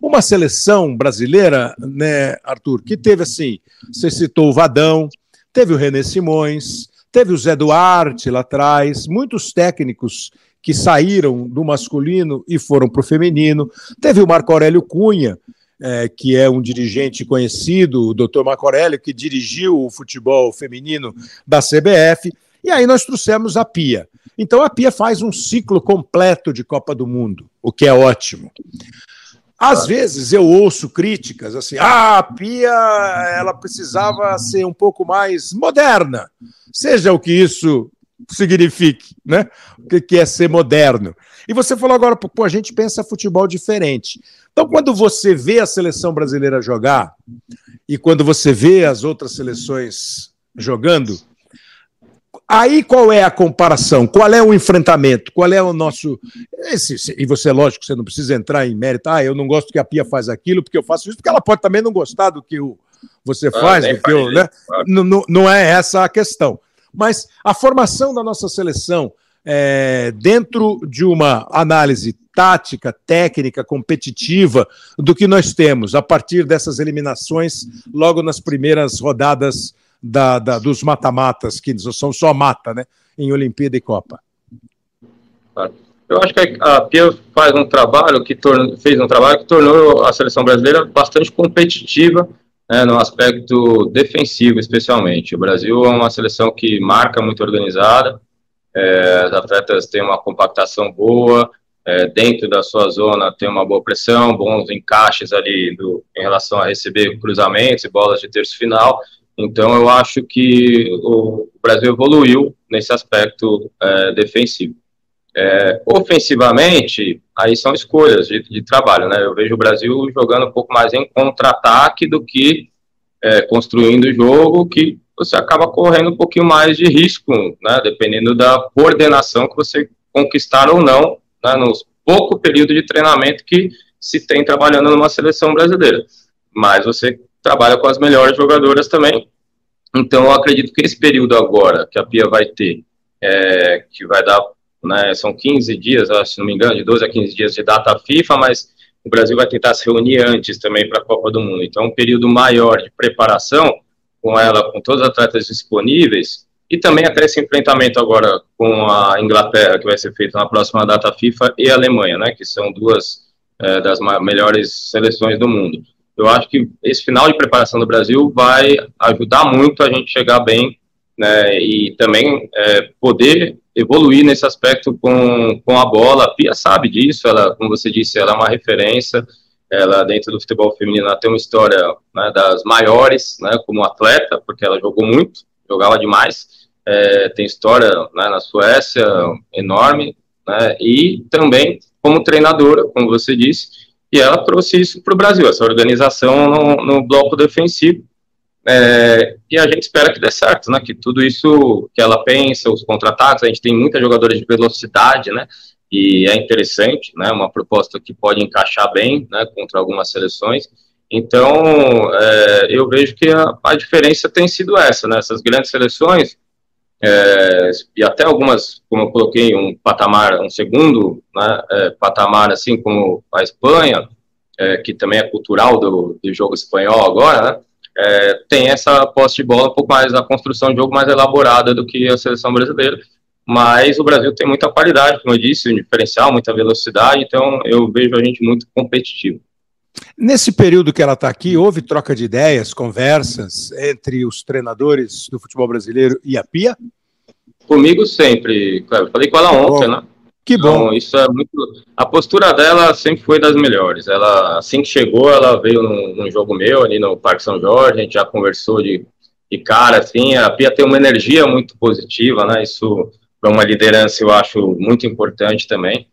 Uma seleção brasileira, né, Arthur, que teve assim, você citou o Vadão, teve o René Simões, teve o Zé Duarte lá atrás, muitos técnicos que saíram do masculino e foram para o feminino, teve o Marco Aurélio Cunha, é, que é um dirigente conhecido, o doutor Marco Aurélio, que dirigiu o futebol feminino da CBF, e aí nós trouxemos a Pia. Então a Pia faz um ciclo completo de Copa do Mundo, o que é ótimo. Às vezes eu ouço críticas assim: ah, a Pia ela precisava ser um pouco mais moderna, seja o que isso signifique, né? O que é ser moderno. E você falou agora, pô, a gente pensa futebol diferente. Então, quando você vê a seleção brasileira jogar e quando você vê as outras seleções jogando, Aí qual é a comparação? Qual é o enfrentamento? Qual é o nosso. Esse, e você, lógico, você não precisa entrar em mérito. Ah, eu não gosto que a Pia faz aquilo, porque eu faço isso, porque ela pode também não gostar do que o, você ah, faz, do que eu, né? Não é essa a questão. Mas a formação da nossa seleção, é, dentro de uma análise tática, técnica, competitiva do que nós temos a partir dessas eliminações logo nas primeiras rodadas da, da dos mata-matas, que são só mata, né? Em Olimpíada e Copa. Eu acho que a Pia faz um trabalho que fez um trabalho que tornou a seleção brasileira bastante competitiva né, no aspecto defensivo, especialmente. O Brasil é uma seleção que marca muito organizada, é, os atletas têm uma compactação boa, é, dentro da sua zona tem uma boa pressão, bons encaixes ali do, em relação a receber cruzamentos e bolas de terço final. Então, eu acho que o Brasil evoluiu nesse aspecto é, defensivo. É, ofensivamente, aí são escolhas de, de, trabalho, né? Eu vejo o Brasil jogando um pouco mais em contra-ataque do que é, construindo o jogo, que você acaba correndo um pouquinho mais de risco, né, dependendo da coordenação que você conquistar ou não, né, no pouco período de treinamento que se tem trabalhando numa seleção brasileira. Mas você trabalha com as melhores jogadoras também. Então, eu acredito que esse período agora que a Pia vai ter, é, que vai dar, né, são 15 dias, se não me engano, de 12 a 15 dias de data FIFA, mas o Brasil vai tentar se reunir antes também para a Copa do Mundo. Então, um período maior de preparação com ela, com todos os atletas disponíveis, e também até esse enfrentamento agora com a Inglaterra, que vai ser feito na próxima data FIFA, e a Alemanha, né, que são duas é, das melhores seleções do mundo. Eu acho que esse final de preparação do Brasil vai ajudar muito a gente chegar bem né, e também é, poder evoluir nesse aspecto com, com a bola. A Pia sabe disso, ela, como você disse, ela é uma referência, ela dentro do futebol feminino ela tem uma história né, das maiores, né, como atleta, porque ela jogou muito, jogava demais, é, tem história né, na Suécia enorme, né, e também como treinadora, como você disse, e ela trouxe isso para o Brasil, essa organização no, no bloco defensivo, é, e a gente espera que dê certo, né? Que tudo isso que ela pensa, os contra-ataques, a gente tem muitas jogadoras de velocidade, né? E é interessante, né? Uma proposta que pode encaixar bem, né? Contra algumas seleções. Então, é, eu vejo que a, a, diferença tem sido essa, né? Essas grandes seleções, é, e até algumas, como eu coloquei, um patamar, um segundo né, é, patamar, assim como a Espanha, é, que também é cultural do, do jogo espanhol agora, né? é, tem essa posse de bola um pouco mais, a construção de jogo mais elaborada do que a seleção brasileira. Mas o Brasil tem muita qualidade, como eu disse, um diferencial, muita velocidade, então eu vejo a gente muito competitivo. Nesse período que ela está aqui, houve troca de ideias, conversas entre os treinadores do futebol brasileiro e a Pia? Comigo sempre, Cleber. Falei com ela ontem, Bom. né? Que bom. Então, isso é muito. A postura dela sempre foi das melhores. Ela, assim que chegou, ela veio num, num jogo meu ali no Parque São Jorge, a gente já conversou de, de cara, assim. A Pia tem uma energia muito positiva, né? Isso para uma liderança eu acho muito importante também.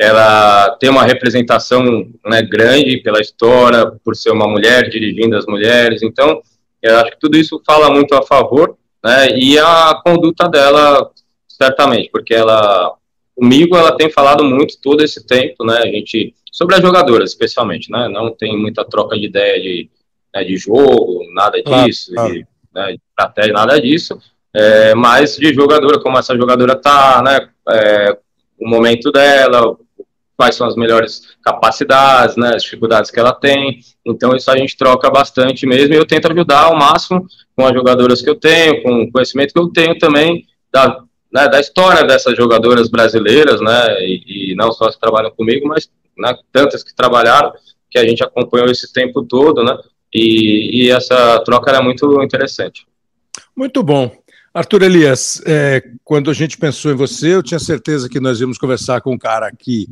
Ela tem uma representação né, grande pela história, por ser uma mulher dirigindo as mulheres. Então, eu acho que tudo isso fala muito a favor, né? E a conduta dela, certamente, porque ela comigo ela tem falado muito todo esse tempo, né? A gente sobre as jogadoras, especialmente, né? Não tem muita troca de ideia de, né, de jogo, nada disso, ah, ah. De, né, de estratégia, nada disso. É, mas de jogadora, como essa jogadora tá, né? É, o momento dela, quais são as melhores capacidades, né? As dificuldades que ela tem. Então isso a gente troca bastante mesmo. E eu tento ajudar ao máximo com as jogadoras que eu tenho, com o conhecimento que eu tenho também da né, da história dessas jogadoras brasileiras, né, e, e não só as que trabalham comigo, mas né, tantas que trabalharam, que a gente acompanhou esse tempo todo, né, e, e essa troca era muito interessante. Muito bom. Arthur Elias, é, quando a gente pensou em você, eu tinha certeza que nós íamos conversar com um cara que,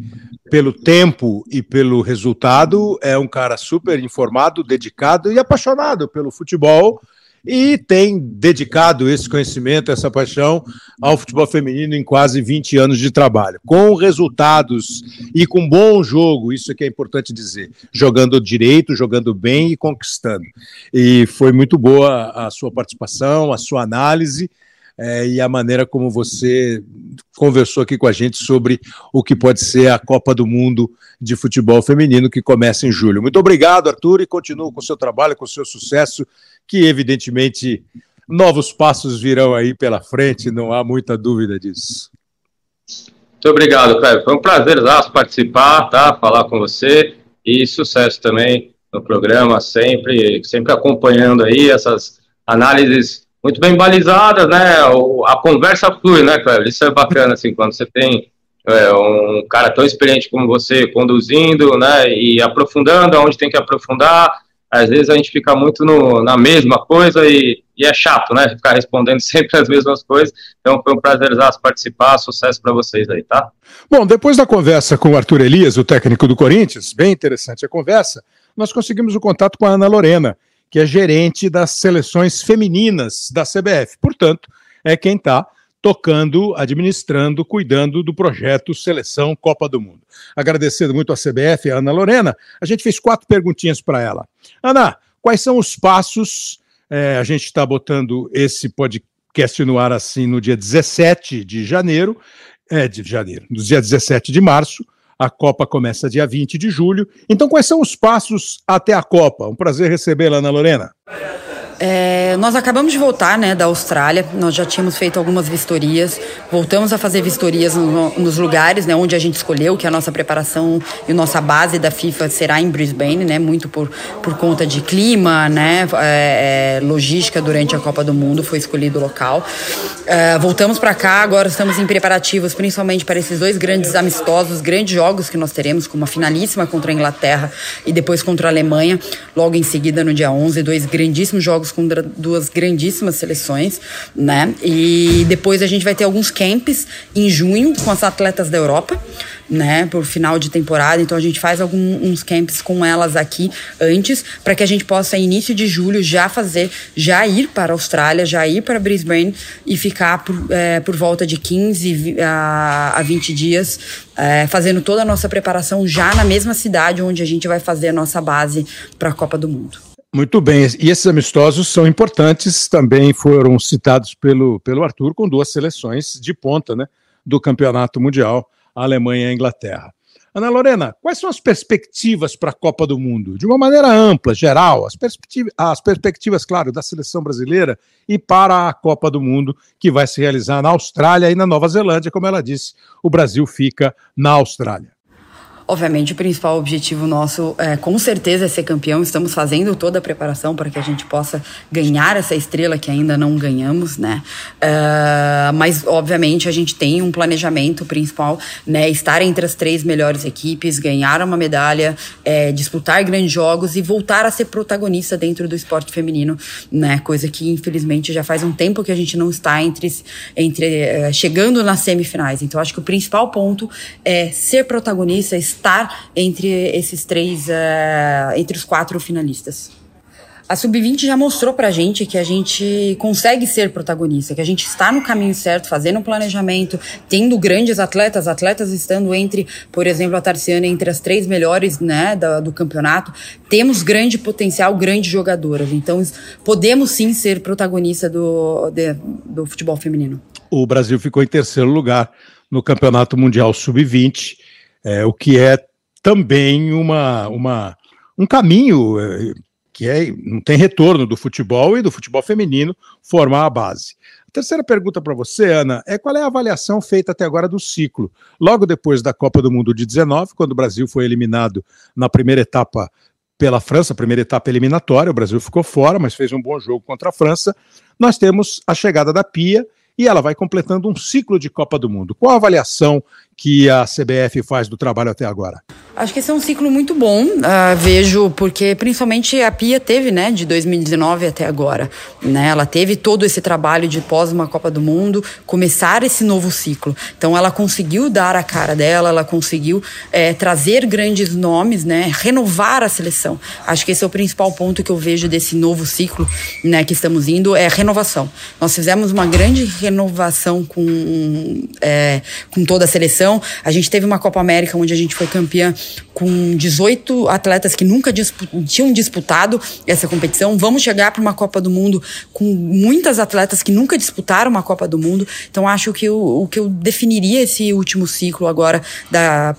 pelo tempo e pelo resultado, é um cara super informado, dedicado e apaixonado pelo futebol e tem dedicado esse conhecimento, essa paixão ao futebol feminino em quase 20 anos de trabalho, com resultados e com bom jogo, isso que é importante dizer, jogando direito, jogando bem e conquistando. E foi muito boa a sua participação, a sua análise. É, e a maneira como você conversou aqui com a gente sobre o que pode ser a Copa do Mundo de Futebol Feminino que começa em julho. Muito obrigado, Arthur, e continuo com o seu trabalho, com o seu sucesso que evidentemente novos passos virão aí pela frente, não há muita dúvida disso. Muito obrigado, Cleber. Foi um prazer participar, tá? Falar com você e sucesso também no programa, sempre, sempre acompanhando aí essas análises muito bem balizadas, né? A conversa flui, né, Cleber? Isso é bacana, assim, quando você tem é, um cara tão experiente como você conduzindo, né? E aprofundando onde tem que aprofundar, às vezes a gente fica muito no, na mesma coisa e, e, é chato, né? Ficar respondendo (laughs) sempre as mesmas coisas. Então foi um prazer participar, sucesso para vocês aí, tá? Bom, depois da conversa com o Arthur Elias, o técnico do Corinthians, bem interessante a conversa, nós conseguimos o contato com a Ana Lorena, que é gerente das seleções femininas da CBF. Portanto, é quem está tocando, administrando, cuidando do projeto Seleção Copa do Mundo. Agradecendo muito a CBF, a Ana Lorena, a gente fez quatro perguntinhas para ela. Ana, quais são os passos É, a gente está botando esse podcast no ar assim no dia 17 de janeiro, é, de janeiro, no dia 17 de março. A Copa começa dia 20 de julho. Então, quais são os passos até a Copa? Um prazer recebê-la, Ana Lorena. É, nós acabamos de voltar né, da Austrália, nós já tínhamos feito algumas vistorias, voltamos a fazer vistorias no, nos lugares né, onde a gente escolheu, que a nossa preparação e a nossa base da FIFA será em Brisbane, né, muito por, por conta de clima, né, é, é logística durante a Copa do Mundo, foi escolhido o local. É, voltamos para cá, agora estamos em preparativos, principalmente para esses dois grandes amistosos, grandes jogos que nós teremos, com uma finalíssima contra a Inglaterra e depois contra a Alemanha, logo em seguida no dia 11, dois grandíssimos jogos jogos com duas grandíssimas seleções, né? E depois a gente vai ter alguns camps em junho com as atletas da Europa né, por final de temporada. Então a gente faz alguns camps com elas aqui antes, para que a gente possa, início de julho, já fazer, já ir para a Austrália, já ir para Brisbane e ficar por, é, por volta de 15 a, a 20 dias, é, fazendo toda a nossa preparação já na mesma cidade onde a gente vai fazer a nossa base para a Copa do Mundo. Muito bem, e esses amistosos são importantes, também foram citados pelo, pelo Arthur, com duas seleções de ponta né, do Campeonato Mundial, a Alemanha e a Inglaterra. Ana Lorena, quais são as perspectivas para a Copa do Mundo? De uma maneira ampla, geral, as, perspectiva, as perspectivas, claro, da seleção brasileira e para a Copa do Mundo, que vai se realizar na Austrália e na Nova Zelândia, como ela disse, o Brasil fica na Austrália. Obviamente, o principal objetivo nosso, é, com certeza, é ser campeão. Estamos fazendo toda a preparação para que a gente possa ganhar essa estrela que ainda não ganhamos, né? Uh, mas, obviamente, a gente tem um planejamento principal, né? Estar entre as três melhores equipes, ganhar uma medalha, é, disputar grandes jogos e voltar a ser protagonista dentro do esporte feminino, né? Coisa que, infelizmente, já faz um tempo que a gente não está entre, entre é, chegando nas semifinais. Então, acho que o principal ponto é ser protagonista, estar entre esses três, uh, entre os quatro finalistas. A Sub-20 já mostrou pra gente que a gente consegue ser protagonista, que a gente está no caminho certo, fazendo um planejamento, tendo grandes atletas, atletas estando entre, por exemplo, a Tarciana entre as três melhores né, do, do campeonato. Temos grande potencial, grandes jogadoras. Então, podemos sim ser protagonista do, de, do futebol feminino. O Brasil ficou em terceiro lugar no Campeonato Mundial Sub-20 é, o que é também uma, uma, um caminho é, que é, não tem retorno do futebol e do futebol feminino formar a base. A terceira pergunta para você, Ana, é qual é a avaliação feita até agora do ciclo? Logo depois da Copa do Mundo de 19, quando o Brasil foi eliminado na primeira etapa pela França, primeira etapa eliminatória, o Brasil ficou fora, mas fez um bom jogo contra a França. Nós temos a chegada da Pia e ela vai completando um ciclo de Copa do Mundo. Qual a avaliação que a CBF faz do trabalho até agora? Acho que esse é um ciclo muito bom, uh, vejo, porque principalmente a Pia teve, né, de 2019 até agora, né, ela teve todo esse trabalho de pós uma Copa do Mundo, começar esse novo ciclo. Então ela conseguiu dar a cara dela, ela conseguiu é, trazer grandes nomes, né, renovar a seleção. Acho que esse é o principal ponto que eu vejo desse novo ciclo, né, que estamos indo, é renovação. Nós fizemos uma grande renovação com, é, com toda a seleção. A gente teve uma Copa América onde a gente foi campeã com 18 atletas que nunca dispu tinham disputado essa competição. Vamos chegar para uma Copa do Mundo com muitas atletas que nunca disputaram uma Copa do Mundo. Então acho que o, o que eu definiria esse último ciclo agora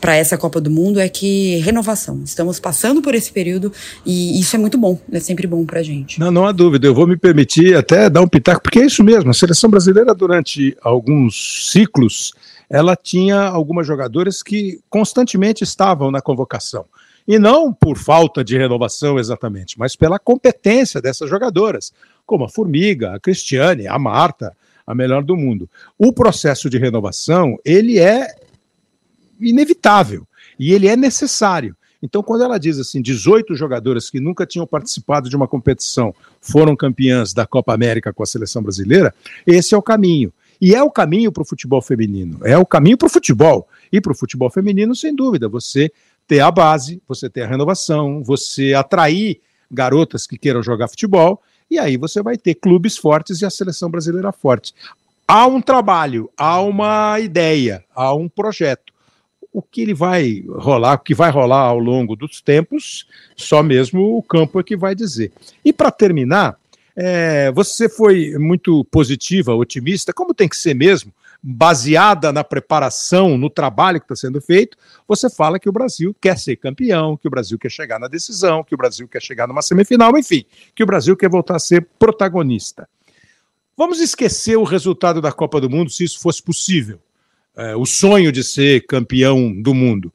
para essa Copa do Mundo é que renovação. Estamos passando por esse período e isso é muito bom, é sempre bom para a gente. Não, não há dúvida. Eu vou me permitir até dar um pitaco, porque é isso mesmo. A seleção brasileira durante alguns ciclos ela tinha algumas jogadoras que constantemente estavam na convocação. E não por falta de renovação exatamente, mas pela competência dessas jogadoras, como a Formiga, a Cristiane, a Marta, a melhor do mundo. O processo de renovação, ele é inevitável e ele é necessário. Então, quando ela diz assim, 18 jogadoras que nunca tinham participado de uma competição foram campeãs da Copa América com a seleção brasileira, esse é o caminho. E é o caminho para o futebol feminino, é o caminho para o futebol. E para o futebol feminino, sem dúvida, você ter a base, você ter a renovação, você atrair garotas que queiram jogar futebol, e aí você vai ter clubes fortes e a seleção brasileira forte. Há um trabalho, há uma ideia, há um projeto. O que ele vai rolar, o que vai rolar ao longo dos tempos, só mesmo o campo é que vai dizer. E para terminar, É, você foi muito positiva, otimista, como tem que ser mesmo, baseada na preparação, no trabalho que está sendo feito. Você fala que o Brasil quer ser campeão, que o Brasil quer chegar na decisão, que o Brasil quer chegar numa semifinal, enfim, que o Brasil quer voltar a ser protagonista. Vamos esquecer o resultado da Copa do Mundo, se isso fosse possível. É, o sonho de ser campeão do mundo.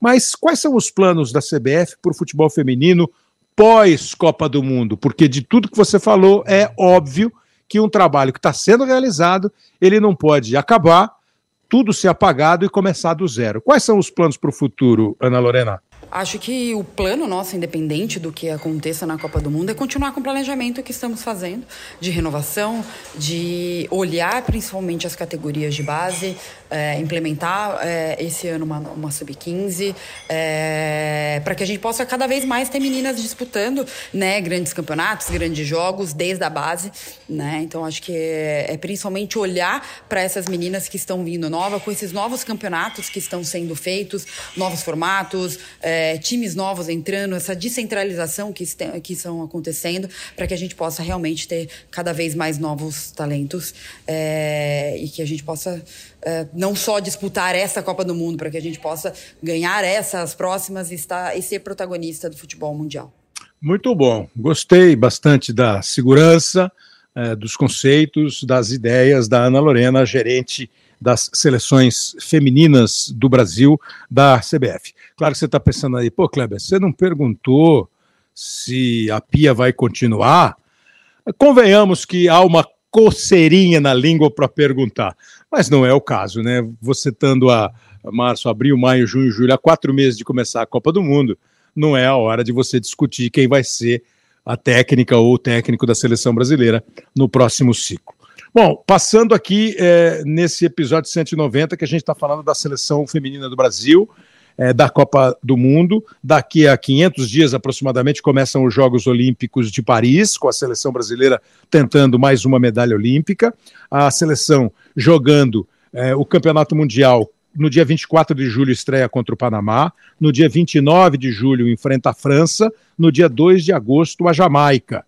Mas quais são os planos da CBF para o futebol feminino pós-Copa do Mundo? Porque de tudo que você falou, é óbvio que um trabalho que está sendo realizado, ele não pode acabar, tudo ser apagado e começar do zero. Quais são os planos para o futuro, Ana Lorena? Acho que o plano nosso, independente do que aconteça na Copa do Mundo, é continuar com o planejamento que estamos fazendo de renovação, de olhar principalmente as categorias de base, é, implementar é, esse ano uma, uma sub-15, é, para que a gente possa cada vez mais ter meninas disputando né, grandes campeonatos, grandes jogos, desde a base. Né? Então, acho que é principalmente olhar para essas meninas que estão vindo nova, com esses novos campeonatos que estão sendo feitos, novos formatos. É, times novos entrando, essa descentralização que, que estão acontecendo, para que a gente possa realmente ter cada vez mais novos talentos é, e que a gente possa é, não só disputar essa Copa do Mundo, para que a gente possa ganhar essas próximas e, estar, e ser protagonista do futebol mundial. Muito bom, gostei bastante da segurança, é, dos conceitos, das ideias da Ana Lorena, gerente das seleções femininas do Brasil da CBF. Claro que você está pensando aí, pô, Kleber, você não perguntou se a pia vai continuar? Convenhamos que há uma coceirinha na língua para perguntar, mas não é o caso, né? Você estando a março, abril, maio, junho, julho, há quatro meses de começar a Copa do Mundo, não é a hora de você discutir quem vai ser a técnica ou o técnico da seleção brasileira no próximo ciclo. Bom, passando aqui é, nesse episódio 190, que a gente está falando da seleção feminina do Brasil, é, da Copa do Mundo. Daqui a 500 dias aproximadamente começam os Jogos Olímpicos de Paris, com a seleção brasileira tentando mais uma medalha olímpica. A seleção jogando é, o Campeonato Mundial. No dia 24 de julho estreia contra o Panamá, no dia 29 de julho enfrenta a França, no dia 2 de agosto a Jamaica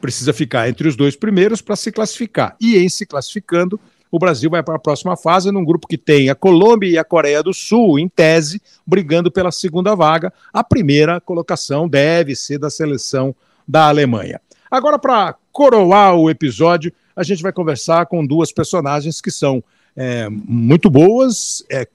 precisa ficar entre os dois primeiros para se classificar. E em se classificando, o Brasil vai para a próxima fase num grupo que tem a Colômbia e a Coreia do Sul, em tese, brigando pela segunda vaga. A primeira colocação deve ser da seleção da Alemanha. Agora, para coroar o episódio, a gente vai conversar com duas personagens que são é, muito boas, é,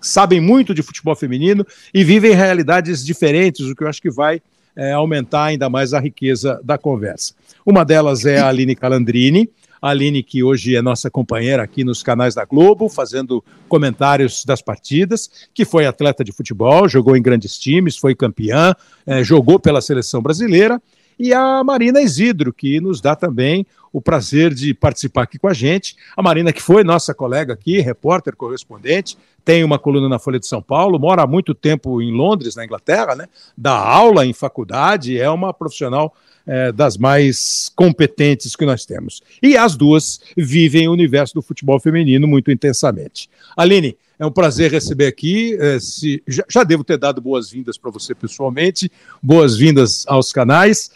sabem muito de futebol feminino e vivem realidades diferentes, o que eu acho que vai é, aumentar ainda mais a riqueza da conversa. Uma delas é a Aline Calandrini, a Aline que hoje é nossa companheira aqui nos canais da Globo, fazendo comentários das partidas, que foi atleta de futebol, jogou em grandes times, foi campeã, é, jogou pela seleção brasileira e a Marina Isidro, que nos dá também o prazer de participar aqui com a gente. A Marina, que foi nossa colega aqui, repórter, correspondente, tem uma coluna na Folha de São Paulo, mora há muito tempo em Londres, na Inglaterra, né? dá aula em faculdade, é uma profissional é, das mais competentes que nós temos. E as duas vivem o universo do futebol feminino muito intensamente. Aline, é um prazer receber aqui. É, se, já, já, devo ter dado boas-vindas para você pessoalmente, boas-vindas aos canais.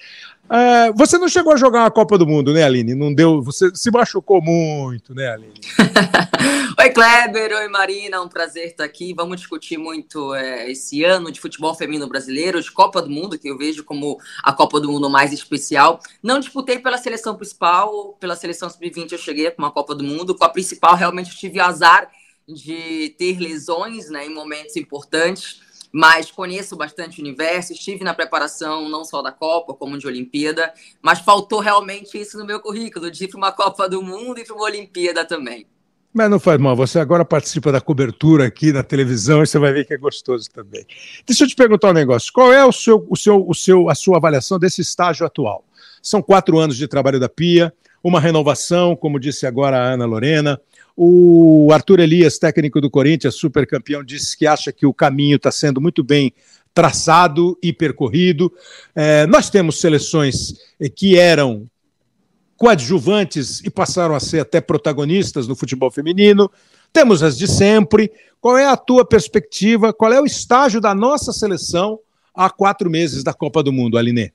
É, você não chegou a jogar a Copa do Mundo, né, Aline? Não deu. Você se machucou muito, né, Aline? (laughs) oi, Kleber, oi, Marina, um prazer estar aqui. Vamos discutir muito é, esse ano de futebol feminino brasileiro, de Copa do Mundo, que eu vejo como a Copa do Mundo mais especial. Não disputei pela seleção principal, pela seleção sub-20 eu cheguei com uma Copa do Mundo. Com a principal, realmente eu tive azar de ter lesões né, em momentos importantes mas conheço bastante o universo, estive na preparação não só da Copa, como de Olimpíada, mas faltou realmente isso no meu currículo, de ir para uma Copa do Mundo e para uma Olimpíada também. Mas não faz mal, você agora participa da cobertura aqui na televisão e você vai ver que é gostoso também. Deixa eu te perguntar um negócio: qual é o seu, o seu, o seu, a sua avaliação desse estágio atual? São quatro anos de trabalho da Pia, uma renovação, como disse agora a Ana Lorena, o Arthur Elias, técnico do Corinthians, super campeão, disse que acha que o caminho está sendo muito bem traçado e percorrido. É, nós temos seleções que eram coadjuvantes e passaram a ser até protagonistas no futebol feminino. Temos as de sempre. Qual é a tua perspectiva? Qual é o estágio da nossa seleção há quatro meses da Copa do Mundo, Aline?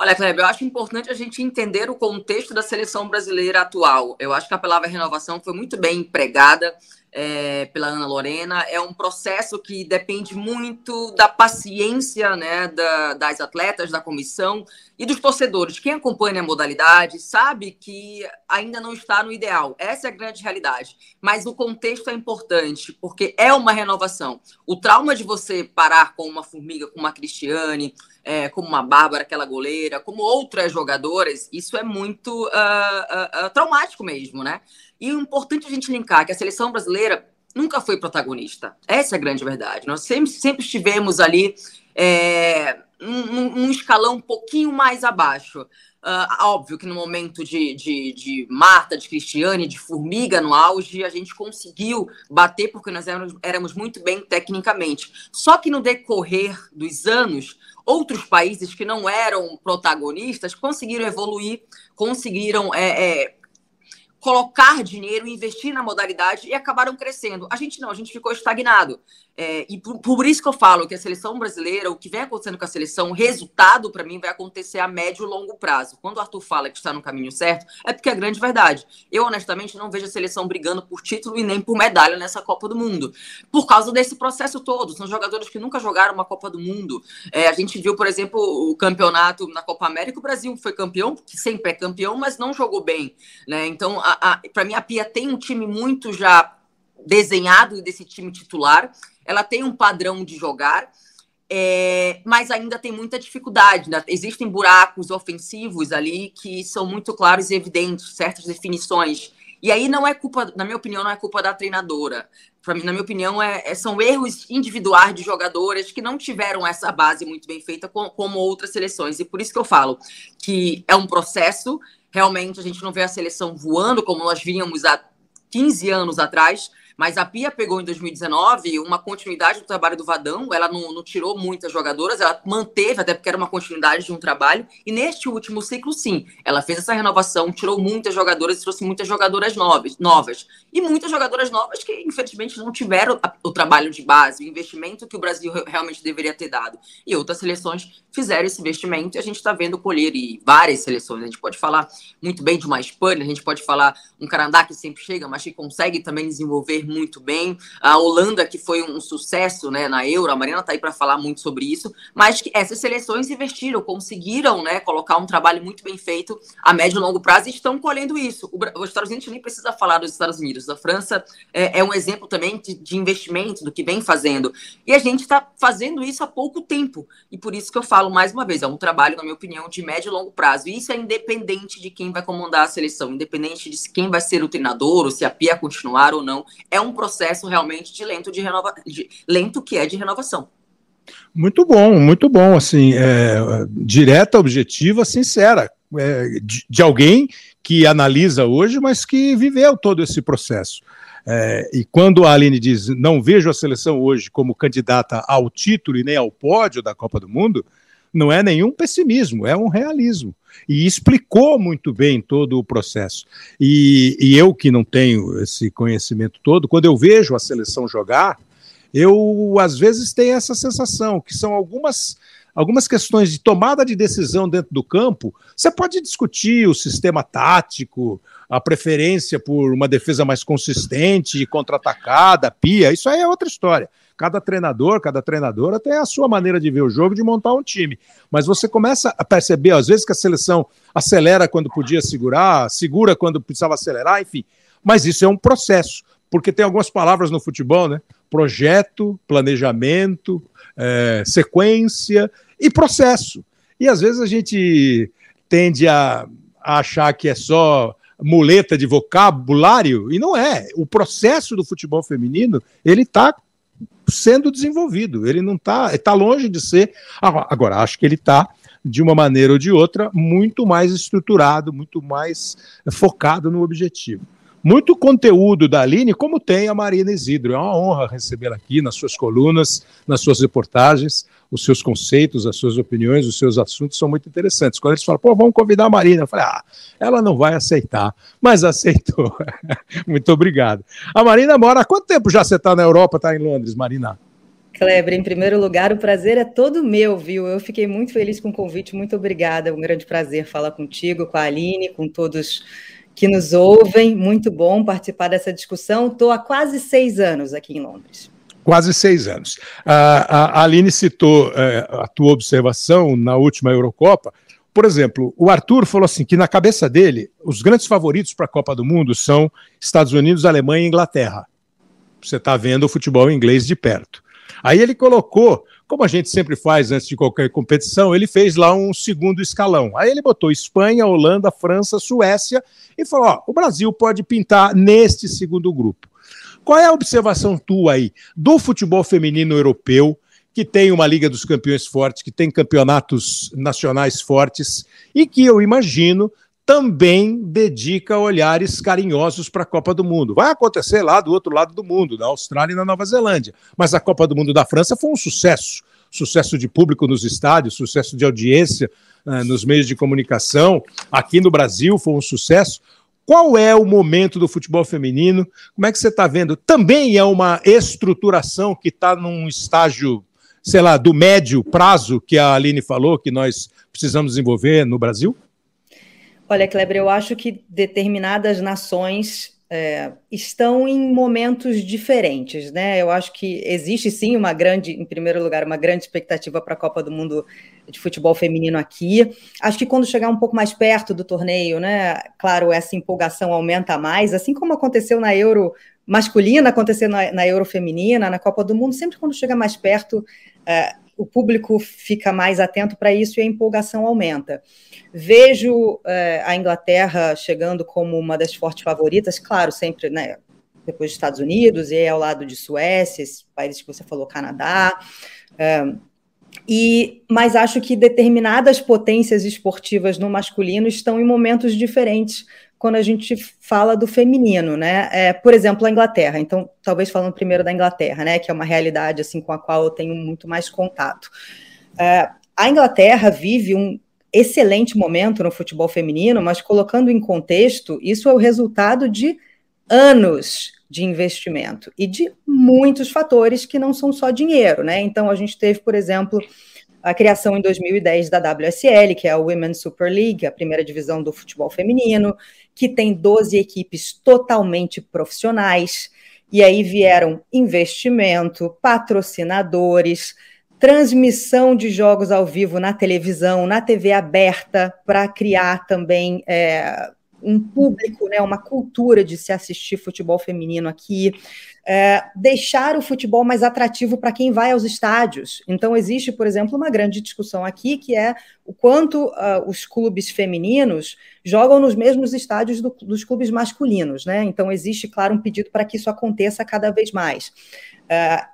Olha, Kleber, eu acho importante a gente entender o contexto da seleção brasileira atual. Eu acho que a palavra renovação foi muito bem empregada é, pela Ana Lorena. É um processo que depende muito da paciência né, da, das atletas, da comissão e dos torcedores. Quem acompanha a modalidade sabe que ainda não está no ideal. Essa é a grande realidade. Mas o contexto é importante, porque é uma renovação. O trauma de você parar com uma formiga, com uma Cristiane, é, como uma Bárbara, aquela goleira, como outras jogadoras, isso é muito uh, uh, traumático mesmo, né? E o importante a gente linkar que a seleção brasileira nunca foi protagonista. Essa é a grande verdade. Nós sempre, sempre estivemos ali é, num escalão um pouquinho mais abaixo. Uh, óbvio que no momento de, de, de, Marta, de Cristiane, de Formiga no auge, a gente conseguiu bater porque nós éramos, éramos muito bem tecnicamente. Só que no decorrer dos anos, outros países que não eram protagonistas conseguiram evoluir, conseguiram é, é, colocar dinheiro, investir na modalidade e acabaram crescendo. A gente não, a gente ficou estagnado. É, e por, por, isso que eu falo que a seleção brasileira, o que vem acontecendo com a seleção, o resultado para mim vai acontecer a médio e longo prazo. Quando o Arthur fala que está no caminho certo, é porque é grande verdade. Eu, honestamente, não vejo a seleção brigando por título e nem por medalha nessa Copa do Mundo. Por causa desse processo todo. São jogadores que nunca jogaram uma Copa do Mundo. É, a gente viu, por exemplo, o campeonato na Copa América, o Brasil foi campeão, que sempre é campeão, mas não jogou bem. Né? Então, para mim, a Pia tem um time muito já desenhado desse time titular ela tem um padrão de jogar, é, mas ainda tem muita dificuldade. Né? Existem buracos ofensivos ali que são muito claros e evidentes, certas definições. E aí não é culpa, na minha opinião, não é culpa da treinadora. Mim, na minha opinião, é, é, são erros individuais de jogadoras que não tiveram essa base muito bem feita com, como outras seleções. E por isso que eu falo que é um processo. Realmente a gente não vê a seleção voando como nós vínhamos há 15 anos atrás, mas a Pia pegou em 2019 uma continuidade do trabalho do Vadão, ela não, não, tivou muitas jogadoras, ela manteve, até porque era uma continuidade de um trabalho, e neste último ciclo, sim, ela fez essa renovação, tirou muitas jogadoras e trouxe muitas jogadoras novas, novas. E muitas jogadoras novas que, infelizmente, não tiveram o trabalho de base, o investimento que o Brasil realmente deveria ter dado. E outras seleções fizeram esse investimento e a gente está vendo colher, e várias seleções. A gente pode falar muito bem de uma Espanha, a gente pode falar um Canadá que sempre chega, mas que consegue também desenvolver muito bem. A Holanda, que foi um sucesso né, na Euro, a Marina está aí para falar muito sobre isso, mas que essas seleções investiram, conseguiram né, colocar um trabalho muito bem feito a médio e longo prazo e estão colhendo isso. O, os Estados Unidos nem precisa falar dos Estados Unidos. A França é, é um exemplo também de, de investimento, do que vem fazendo. E a gente está fazendo isso há pouco tempo. E por isso que eu falo mais uma vez, é um trabalho, na minha opinião, de médio e longo prazo. E isso é independente de quem vai comandar a seleção, independente de quem vai ser o treinador, ou se a Pia continuar ou não. É um processo realmente de lento de renova... de lento que é de renovação. Muito bom, muito bom, assim, é, direta, objetiva, sincera, é, de, de, alguém que analisa hoje, mas que viveu todo esse processo. É, e quando a Aline diz não vejo a seleção hoje como candidata ao título e nem ao pódio da Copa do Mundo, não é nenhum pessimismo, é um realismo. E explicou muito bem todo o processo. E, e eu, que não tenho esse conhecimento todo, quando eu vejo a seleção jogar, eu às vezes tenho essa sensação que são algumas algumas questões de tomada de decisão dentro do campo. Você pode discutir o sistema tático, a preferência por uma defesa mais consistente, contra-atacada, pia, isso aí é outra história. Cada treinador, cada treinadora tem a sua maneira de ver o jogo, de montar um time. Mas você começa a perceber, às vezes, que a seleção acelera quando podia segurar, segura quando precisava acelerar, enfim. Mas isso é um processo, porque tem algumas palavras no futebol, né? Projeto, planejamento, é, sequência e processo. E às vezes a gente tende a, a achar que é só muleta de vocabulário, e não é. O processo do futebol feminino, ele está sendo desenvolvido. Ele não está, está longe de ser. Agora, acho que ele está de uma maneira ou de outra muito mais estruturado, muito mais focado no objetivo. Muito conteúdo da Aline, como tem a Marina Isidro. É uma honra recebê-la aqui nas suas colunas, nas suas reportagens. Os seus conceitos, as suas opiniões, os seus assuntos são muito interessantes. Quando eles falam, pô, vamos convidar a Marina, eu falei, ah, ela não vai aceitar, mas aceitou. (laughs) muito obrigado. A Marina mora. Há quanto tempo já você está na Europa, está em Londres, Marina? Kleber, em primeiro lugar, o prazer é todo meu, viu? Eu fiquei muito feliz com o convite, muito obrigada. É um grande prazer falar contigo, com a Aline, com todos que nos ouvem. Muito bom participar dessa discussão. Estou há quase seis anos aqui em Londres. Quase seis anos. A, a Aline citou é, a tua observação na última Eurocopa. Por exemplo, o Arthur falou assim que na cabeça dele, os grandes favoritos para a Copa do Mundo são Estados Unidos, Alemanha e Inglaterra. Você está vendo o futebol inglês de perto. Aí ele colocou, como a gente sempre faz antes de qualquer competição, ele fez lá um segundo escalão. Aí ele botou Espanha, Holanda, França, Suécia e falou: ó, o Brasil pode pintar neste segundo grupo. Qual é a observação tua aí do futebol feminino europeu? que tem uma Liga dos Campeões forte, que tem campeonatos nacionais fortes e que eu imagino também dedica olhares carinhosos para a Copa do Mundo. Vai acontecer lá do outro lado do mundo, na Austrália e na Nova Zelândia. Mas a Copa do Mundo da França foi um sucesso. Sucesso de público nos estádios, sucesso de audiência uh, nos meios de comunicação. Aqui no Brasil foi um sucesso. Qual é o momento do futebol feminino? Como é que você está vendo? Também é uma estruturação que está num estágio, sei lá, do médio prazo que a Aline falou, que nós precisamos desenvolver no Brasil? Olha, Kleber, eu acho que determinadas nações é, estão em momentos diferentes, né? Eu acho que existe sim uma grande, em primeiro lugar, uma grande expectativa para a Copa do Mundo de futebol feminino aqui. Acho que quando chegar um pouco mais perto do torneio, né? Claro, essa empolgação aumenta mais, assim como aconteceu na Euro masculina, aconteceu na, na Euro feminina, na Copa do Mundo, sempre quando chega mais perto, é, o público fica mais atento para isso e a empolgação aumenta. Vejo é, a Inglaterra chegando como uma das fortes favoritas, claro, sempre né, depois dos Estados Unidos, e ao lado de Suécia, esses países que você falou, Canadá. É, e, mas acho que determinadas potências esportivas no masculino estão em momentos diferentes quando a gente fala do feminino, né? É, por exemplo, a Inglaterra. Então, talvez falando primeiro da Inglaterra, né? Que é uma realidade assim com a qual eu tenho muito mais contato. É, a Inglaterra vive um excelente momento no futebol feminino, mas colocando em contexto, isso é o resultado de anos de investimento e de muitos fatores que não são só dinheiro, né? Então, a gente teve, por exemplo, a criação em 2010 da WSL, que é a Women's Super League, a primeira divisão do futebol feminino, que tem 12 equipes totalmente profissionais. E aí vieram investimento, patrocinadores, transmissão de jogos ao vivo na televisão, na TV aberta, para criar também é, um público, né, uma cultura de se assistir futebol feminino aqui, é, deixar o futebol mais atrativo para quem vai aos estádios. Então, existe, por exemplo, uma grande discussão aqui que é o quanto uh, os clubes femininos jogam nos mesmos estádios do, dos clubes masculinos, né? Então, existe, claro, um pedido para que isso aconteça cada vez mais. Uh,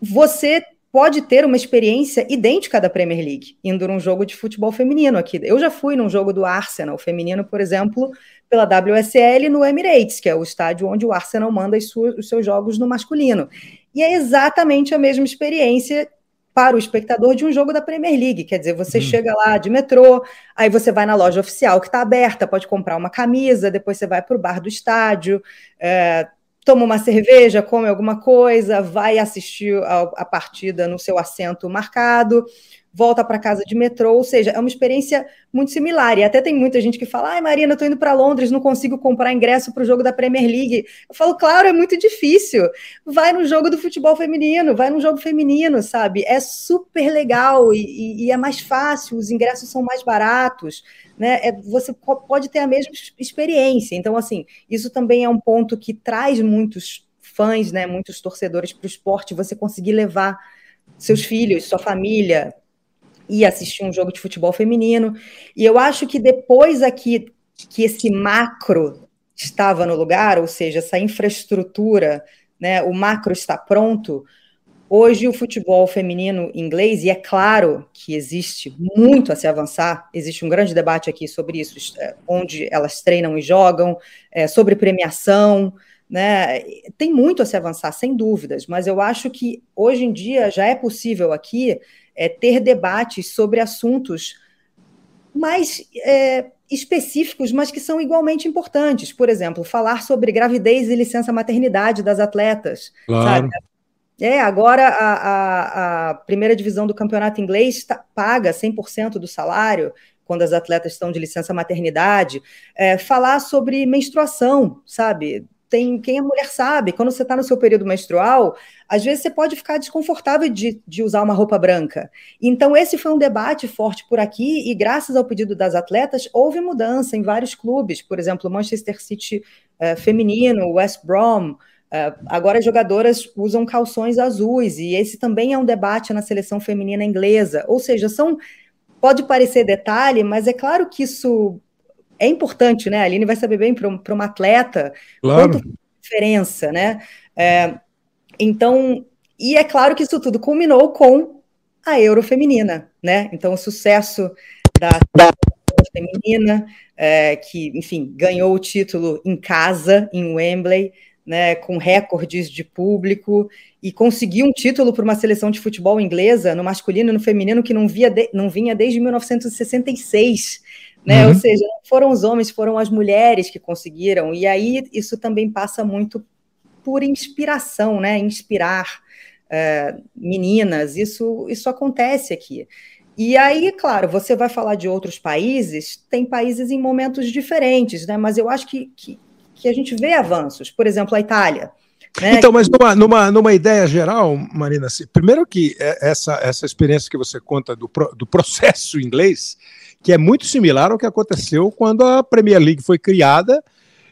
você pode ter uma experiência idêntica da Premier League, indo num jogo de futebol feminino aqui. Eu já fui num jogo do Arsenal feminino, por exemplo, pela WSL no Emirates, que é o estádio onde o Arsenal manda os seus jogos no masculino. E é exatamente a mesma experiência para o espectador de um jogo da Premier League. Quer dizer, você hum. chega lá de metrô, aí você vai na loja oficial que está aberta, pode comprar uma camisa, depois você vai para o bar do estádio, é, toma uma cerveja, come alguma coisa, vai assistir a, a partida no seu assento marcado, volta para casa de metrô, ou seja, é uma experiência muito similar. E até tem muita gente que fala: ai, Marina, estou indo para Londres, não consigo comprar ingresso para o jogo da Premier League. Eu falo, claro, é muito difícil. Vai no jogo do futebol feminino, vai no jogo feminino, sabe? É super legal e, e é mais fácil, os ingressos são mais baratos né, é, você pode ter a mesma experiência. Então, assim, isso também é um ponto que traz muitos fãs, né, muitos torcedores para o esporte, você conseguir levar seus filhos, sua família e assistir um jogo de futebol feminino. E eu acho que depois aqui que esse macro estava no lugar, ou seja, essa infraestrutura, né, o macro está pronto, Hoje, o futebol feminino inglês, e é claro que existe muito a se avançar, existe um grande debate aqui sobre isso, é, onde elas treinam e jogam, é, sobre premiação, né? Tem muito a se avançar, sem dúvidas, mas eu acho que hoje em dia já é possível aqui é, ter debates sobre assuntos mais é, específicos, mas que são igualmente importantes. Por exemplo, falar sobre gravidez e licença maternidade das atletas. Claro. Sabe? É, agora a, a, a primeira divisão do campeonato inglês tá, paga 100% do salário quando as atletas estão de licença maternidade, é, falar sobre menstruação, sabe? Tem, quem é mulher sabe, quando você está no seu período menstrual, às vezes você pode ficar desconfortável de, de usar uma roupa branca. Então, esse foi um debate forte por aqui, e graças ao pedido das atletas, houve mudança em vários clubes, por exemplo, Manchester City é, feminino, West Brom, Uh, agora as jogadoras usam calções azuis, e esse também é um debate na seleção feminina inglesa. Ou seja, são pode parecer detalhe, mas é claro que isso é importante, né? A Aline vai saber bem para um, uma atleta claro. quanto diferença, né? É, então, e é claro que isso tudo culminou com a Euro feminina, né? Então, o sucesso da, da feminina, é, que, enfim, ganhou o título em casa, em Wembley, né, com recordes de público e conseguiu um título para uma seleção de futebol inglesa, no masculino e no feminino, que não, via de, não vinha desde 1966. Né? Uhum. Ou seja, não foram os homens, foram as mulheres que conseguiram. E aí isso também passa muito por inspiração, né? Inspirar uh, meninas. Isso, isso acontece aqui. E aí, claro, você vai falar de outros países, tem países em momentos diferentes, né? Mas eu acho que, que que a gente vê avanços. Por exemplo, a Itália. Né? Então, mas numa, numa, numa ideia geral, Marina, primeiro que é essa, essa experiência que você conta do, do processo inglês, que é muito similar ao que aconteceu quando a Premier League foi criada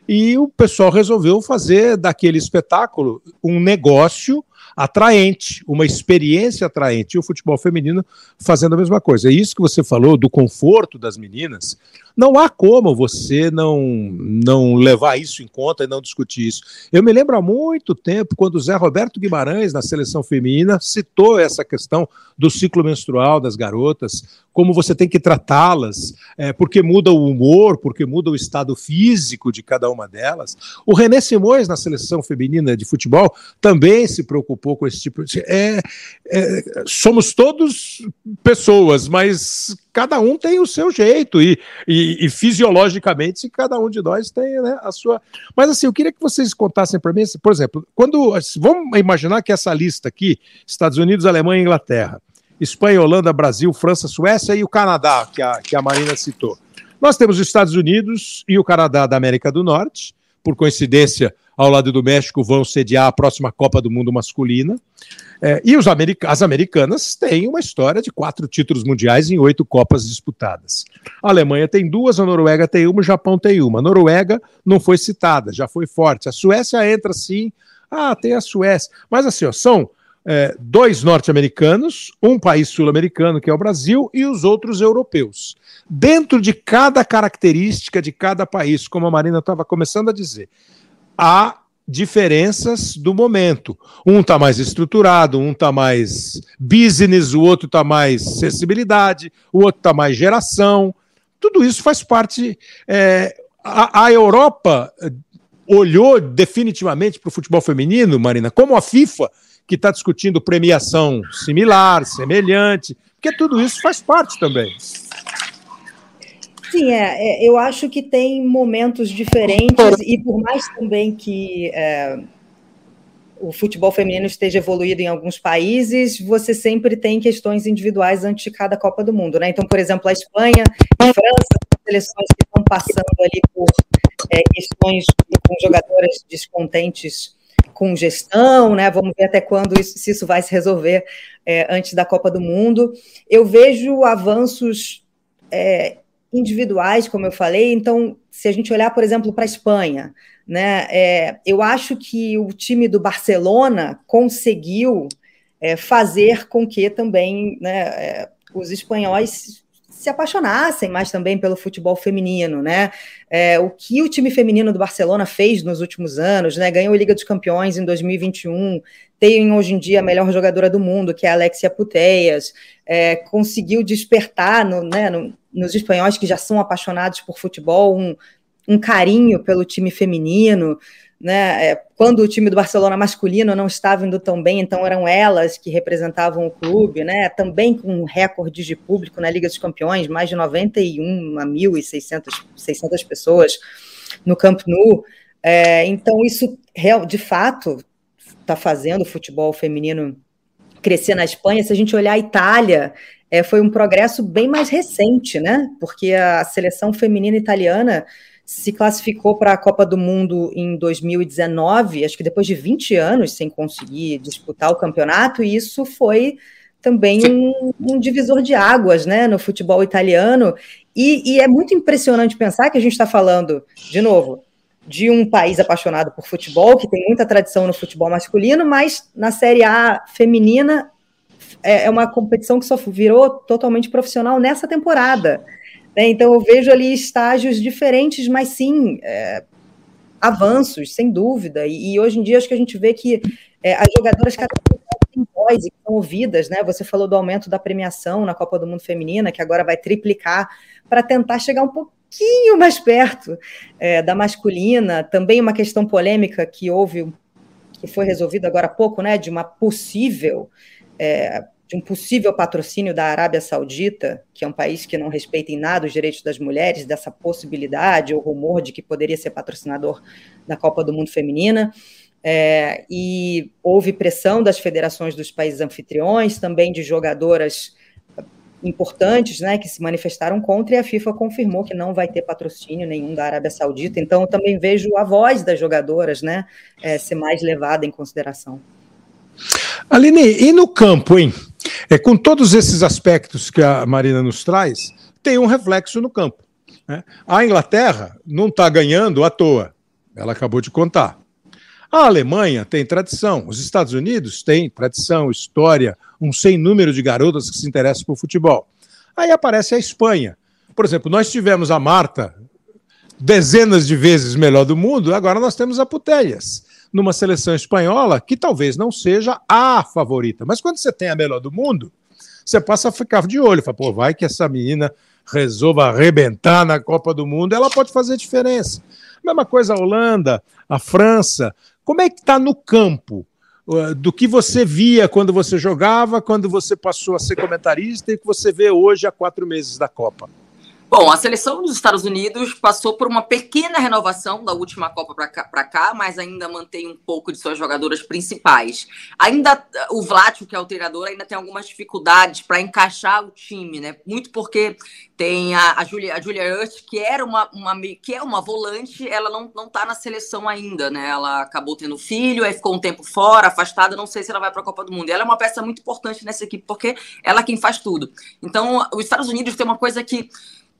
e o pessoal resolveu fazer daquele espetáculo um negócio atraente, uma experiência atraente. E o futebol feminino fazendo a mesma coisa. É isso que você falou do conforto das meninas. Não há como você não, não levar isso em conta e não discutir isso. Eu me lembro há muito tempo, quando o Zé Roberto Guimarães, na seleção feminina, citou essa questão do ciclo menstrual das garotas, como você tem que tratá-las, é, porque muda o humor, porque muda o estado físico de cada uma delas. O René Simões, na seleção feminina de futebol, também se preocupou com esse tipo de. É, é, somos todos pessoas, mas cada um tem o seu jeito e, e, e fisiologicamente cada um de nós tem né, a sua. Mas assim, eu queria que vocês contassem para mim, por exemplo, quando vamos imaginar que essa lista aqui, Estados Unidos, Alemanha, Inglaterra, Espanha, Holanda, Brasil, França, Suécia e o Canadá, que a, que a Marina citou. Nós temos os Estados Unidos e o Canadá da América do Norte, por coincidência, ao lado do México, vão sediar a próxima Copa do Mundo masculina. É, e america as americanas têm uma história de quatro títulos mundiais em oito Copas disputadas. A Alemanha tem duas, a Noruega tem uma, o Japão tem uma. A Noruega não foi citada, já foi forte. A Suécia entra sim. Ah, tem a Suécia. Mas assim, ó, são é, dois norte-americanos, um país sul-americano, que é o Brasil, e os outros europeus. Dentro de cada característica de cada país, como a Marina estava começando a dizer há diferenças do momento. Um está mais estruturado, um está mais business, o outro está mais acessibilidade, o outro está mais geração. Tudo isso faz parte. É, a, a Europa eh, olhou definitivamente para o futebol feminino, Marina, como a FIFA, que está discutindo premiação similar, semelhante, porque tudo isso faz parte também. Sim, é, é, eu acho que tem momentos diferentes, e por mais também que é, o futebol feminino esteja evoluído em alguns países, você sempre tem questões individuais antes de cada Copa do Mundo, né? Então, por exemplo, a Espanha e a França, seleções que estão passando ali por é, questões com jogadoras descontentes com gestão, né? Vamos ver até quando isso, se isso vai se resolver é, antes da Copa do Mundo. Eu vejo avanços é, individuais, como eu falei. Então, se a gente olhar, por exemplo, para a Espanha, né, é, eu acho que o time do Barcelona conseguiu é, fazer com que também né, é, os espanhóis se apaixonassem mais também pelo futebol feminino, né? É, o que o time feminino do Barcelona fez nos últimos anos, né? Ganhou a Liga dos Campeões em 2021, tem hoje em dia a melhor jogadora do mundo, que é a Alexia Puteias, é, conseguiu despertar no, né, no, nos espanhóis que já são apaixonados por futebol um, um carinho pelo time feminino né? É, quando o time do Barcelona masculino não estava indo tão bem, então eram elas que representavam o clube, né? Também com recordes de público na Liga dos Campeões, mais de 91 a 1.600 pessoas no Camp Nou. É, então, isso, de fato, está fazendo o futebol feminino crescer na Espanha. Se a gente olhar a Itália, é, foi um progresso bem mais recente, né? Porque a seleção feminina italiana se classificou para a Copa do Mundo em 2019, acho que depois de 20 anos sem conseguir disputar o campeonato, e isso foi também um, um divisor de águas né, no futebol italiano. E, e é muito impressionante pensar que a gente está falando, de novo, de um país apaixonado por futebol, que tem muita tradição no futebol masculino, mas na Série A feminina é, é uma competição que só virou totalmente profissional nessa temporada. Né? Então eu vejo ali estágios diferentes, mas sim é, avanços, sem dúvida. E, e, hoje em dia acho que a gente vê que é, as jogadoras cada vez têm voz e são ouvidas, né? Você falou do aumento da premiação na Copa do Mundo Feminina, que agora vai triplicar para tentar chegar um pouquinho mais perto é, da masculina. Também uma questão polêmica que houve, que foi resolvida agora há pouco, né? De uma possível é, de um possível patrocínio da Arábia Saudita, que é um país que não respeita em nada os direitos das mulheres, dessa possibilidade ou rumor de que poderia ser patrocinador da Copa do Mundo Feminina. É, e houve pressão das federações dos países anfitriões, também de jogadoras importantes, né, que se manifestaram contra, e a FIFA confirmou que não vai ter patrocínio nenhum da Arábia Saudita. Então, também vejo a voz das jogadoras, né, é, ser mais levada em consideração. Aline, e no campo, hein? É, com todos esses aspectos que a Marina nos traz, tem um reflexo no campo. Né? A Inglaterra não está ganhando à toa, ela acabou de contar. A Alemanha tem tradição, os Estados Unidos têm tradição, história, um sem número de garotas que se interessam por futebol. Aí aparece a Espanha. Por exemplo, nós tivemos a Marta dezenas de vezes melhor do mundo, agora nós temos a Putelhas numa seleção espanhola que talvez não seja a favorita. Mas quando você tem a melhor do mundo, você passa a ficar de olho. Fala, pô, vai que essa menina resolva arrebentar na Copa do Mundo, ela pode fazer diferença. Mesma coisa a Holanda, a França. Como é que está no campo? Uh, do que você via quando você jogava, quando você passou a ser comentarista e que você vê hoje há quatro meses da Copa? Bom, a seleção dos Estados Unidos passou por uma pequena renovação da última Copa para cá, cá, mas ainda mantém um pouco de suas jogadoras principais. Ainda o Vlátil, que é o treinador, ainda tem algumas dificuldades para encaixar o time, né? Muito porque tem a, a Julia, a Julia Hurt, que era uma, uma que é uma volante, ela não não está na seleção ainda, né? Ela acabou tendo filho, aí ficou um tempo fora, afastada, não sei se ela vai para a Copa do Mundo. Ela é uma peça muito importante nessa equipe porque ela é quem faz tudo. Então, os Estados Unidos tem uma coisa que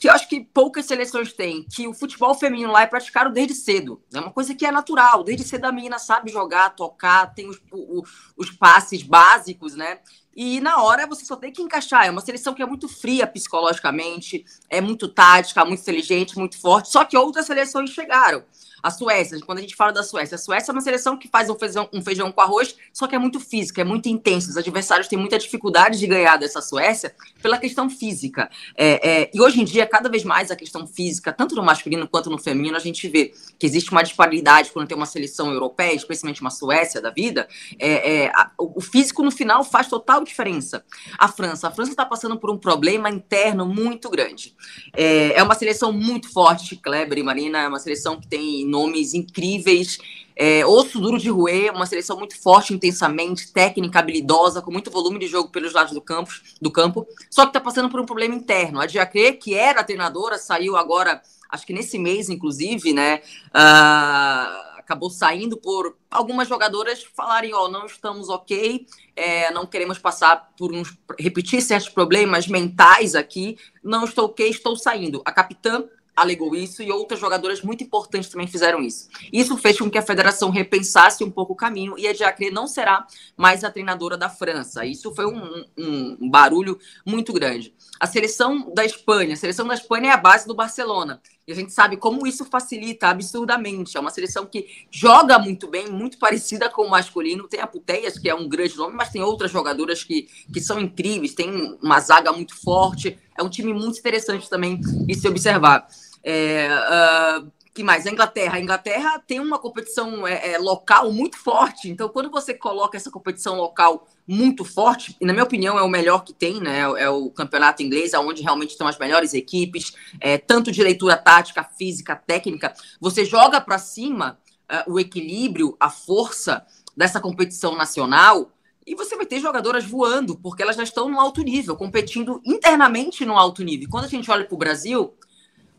que eu acho que poucas seleções têm, que o futebol feminino lá é praticado desde cedo. É uma coisa que é natural. Desde cedo a menina sabe jogar, tocar, tem os, o, os passes básicos, né? E na hora você só tem que encaixar. É uma seleção que é muito fria psicologicamente, é muito tática, muito inteligente, muito forte. Só que outras seleções chegaram. A Suécia, quando a gente fala da Suécia, a Suécia é uma seleção que faz um feijão, um feijão com arroz, só que é muito física, é muito intensa. Os adversários têm muita dificuldade de ganhar dessa Suécia pela questão física. É, é, e hoje em dia, cada vez mais a questão física, tanto no masculino quanto no feminino, a gente vê que existe uma disparidade quando tem uma seleção europeia, especialmente uma Suécia da vida. É, é a, o físico no final faz total diferença. A França, a França está passando por um problema interno muito grande. É, é uma seleção muito forte, Kleber e Marina, é uma seleção que tem nomes incríveis. É, osso duro de roer, uma seleção muito forte intensamente, técnica, habilidosa, com muito volume de jogo pelos lados do campo, do campo só que está passando por um problema interno. A Diacre, que era treinadora, saiu agora, acho que nesse mês, inclusive, né? Uh, acabou saindo por algumas jogadoras falarem, ó, oh, não estamos ok, é, não queremos passar por uns repetir certos problemas mentais aqui, não estou ok, estou saindo. A capitã alegou isso e outras jogadoras muito importantes também fizeram isso. Isso fez com que a federação repensasse um pouco o caminho e a Diacre não será mais a treinadora da França. Isso foi um, um, um, barulho muito grande. A seleção da Espanha, a seleção da Espanha é a base do Barcelona. E a gente sabe como isso facilita absurdamente. É uma seleção que joga muito bem, muito parecida com o masculino. Tem a Puteias, que é um grande nome, mas tem outras jogadoras que, que são incríveis. Tem uma zaga muito forte. É um time muito interessante também de se observar. É, uh, que mais? A Inglaterra. A Inglaterra tem uma competição é, é, local muito forte. Então, quando você coloca essa competição local muito forte, e na minha opinião é o melhor que tem, né? É o campeonato inglês, onde realmente estão as melhores equipes, é, tanto de leitura tática, física, técnica. Você joga para cima uh, o equilíbrio, a força dessa competição nacional e você vai ter jogadoras voando, porque elas já estão no alto nível, competindo internamente no alto nível. Quando a gente olha para o Brasil,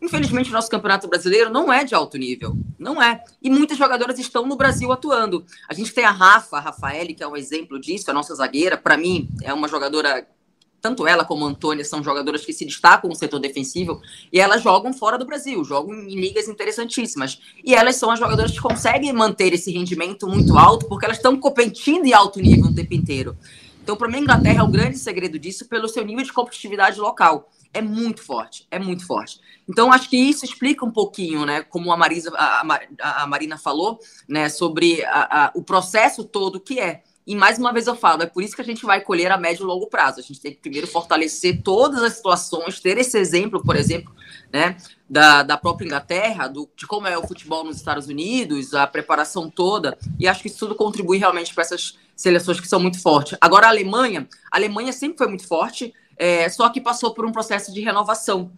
infelizmente o nosso campeonato brasileiro não é de alto nível. Não é. E muitas jogadoras estão no Brasil atuando. A gente tem a Rafa, a Rafaele, que é um exemplo disso, a nossa zagueira. Para mim, é uma jogadora tanto ela como a Antônia são jogadoras que se destacam no setor defensivo e elas jogam fora do Brasil, jogam em ligas interessantíssimas. E elas são as jogadoras que conseguem manter esse rendimento muito alto porque elas estão competindo em alto nível o tempo inteiro. Então, para mim, a Inglaterra é o grande segredo disso pelo seu nível de competitividade local. É muito forte, é muito forte. Então, acho que isso explica um pouquinho, né, como a, Marisa, a, a, a Marina falou, né, sobre a, o processo todo que é. E mais uma vez eu falo, é por isso que a gente vai colher a médio e longo prazo. A gente tem que primeiro fortalecer todas as situações, ter esse exemplo, por exemplo, né, da, da própria Inglaterra, do, de como é o futebol nos Estados Unidos, a preparação toda, e acho que isso tudo contribui realmente para essas seleções que são muito fortes. Agora, a Alemanha, a Alemanha sempre foi muito forte, é, só que passou por um processo de renovação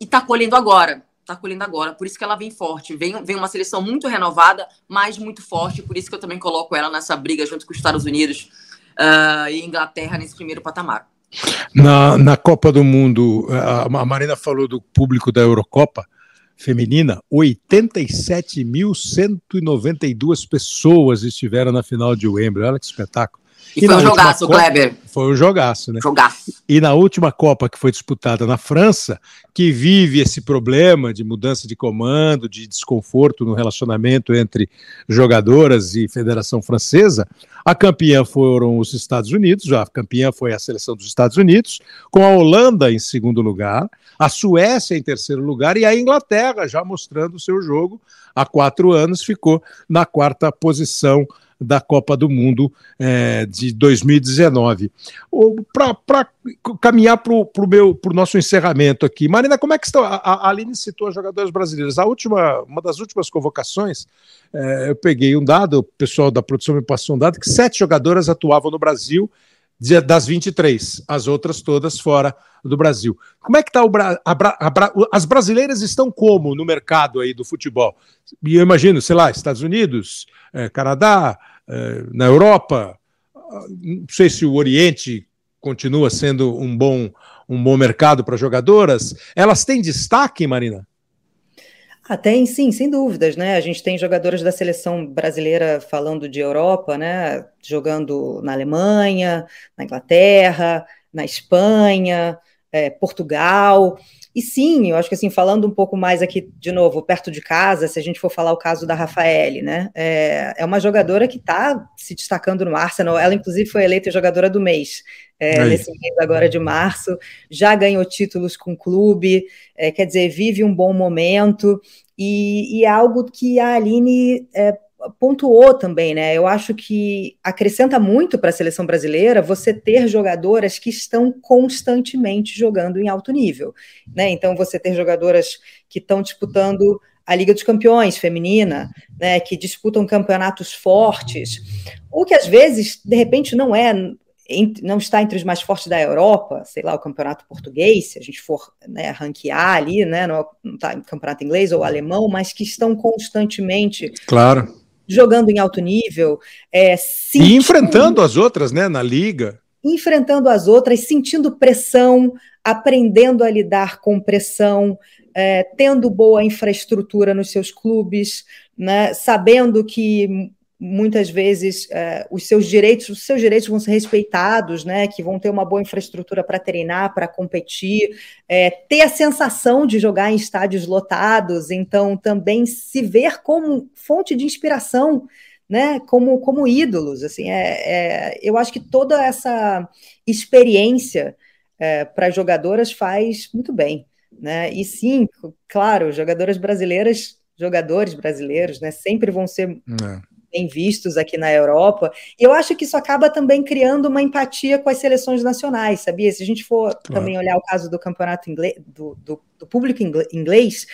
e está colhendo agora está colhendo agora. Por isso que ela vem forte. Vem, vem uma seleção muito renovada, mas muito forte. Por isso que eu também coloco ela nessa briga junto com os Estados Unidos uh, e Inglaterra nesse primeiro patamar. Na, na Copa do Mundo, a, a Marina falou do público da Eurocopa feminina, 87.192 pessoas estiveram na final de Wembley. Olha que espetáculo. E, e foi um jogaço, Copa, Kleber. Foi um jogaço, né? Jogaço. E na última Copa que foi disputada na França, que vive esse problema de mudança de comando, de desconforto no relacionamento entre jogadoras e Federação Francesa, a campeã foram os Estados Unidos, a campeã foi a seleção dos Estados Unidos, com a Holanda em segundo lugar, a Suécia em terceiro lugar e a Inglaterra, já mostrando o seu jogo, há quatro anos ficou na quarta posição da Copa do Mundo é, de 2019. Para caminhar para o nosso encerramento aqui, Marina, como é que está? A, a Aline citou as jogadoras brasileiras. A última, uma das últimas convocações, é, eu peguei um dado, o pessoal da produção me passou um dado, que sete jogadoras atuavam no Brasil das 23, as outras todas fora do Brasil. Como é que está o Bra... Bra... as brasileiras estão como no mercado aí do futebol? E eu imagino, sei lá, Estados Unidos, eh, Canadá, na Europa, não sei se o Oriente continua sendo um bom um bom mercado para jogadoras. Elas têm destaque, Marina? Ah, tem sim, sem dúvidas, né? A gente tem jogadoras da seleção brasileira falando de Europa, né? Jogando na Alemanha, na Inglaterra, na Espanha, é, Portugal. E sim, eu acho que assim, falando um pouco mais aqui, de novo, perto de casa, se a gente for falar o caso da Rafaele, né? É, é uma jogadora que está se destacando no Arsenal. Ela, inclusive, foi eleita jogadora do mês é, nesse mês agora de março. Já ganhou títulos com o clube, é, quer dizer, vive um bom momento. E, e é algo que a Aline é, pontuou também, né? Eu acho que acrescenta muito para a seleção brasileira você ter jogadoras que estão constantemente jogando em alto nível, né? Então você ter jogadoras que estão disputando a Liga dos Campeões feminina, né, que disputam campeonatos fortes, ou que às vezes, de repente, não é não está entre os mais fortes da Europa, sei lá, o campeonato português, se a gente for né, ranquear ali, né, não está em campeonato inglês ou alemão, mas que estão constantemente claro jogando em alto nível. É, sentindo, e enfrentando as outras, né, na liga. Enfrentando as outras, sentindo pressão, aprendendo a lidar com pressão, é, tendo boa infraestrutura nos seus clubes, né, sabendo que muitas vezes é, os seus direitos, os seus direitos vão ser respeitados, né? Que vão ter uma boa infraestrutura para treinar, para competir, é, ter a sensação de jogar em estádios lotados, então também se ver como fonte de inspiração, né? Como, como ídolos, assim, é, é eu acho que toda essa experiência é, para jogadoras faz muito bem, né? E sim, claro, jogadoras brasileiras jogadores brasileiros, né, sempre vão ser é bem vistos aqui na Europa. E eu acho que isso acaba também criando uma empatia com as seleções nacionais, sabia? Se a gente for claro. também olhar o caso do campeonato inglês, do, do, do público inglês,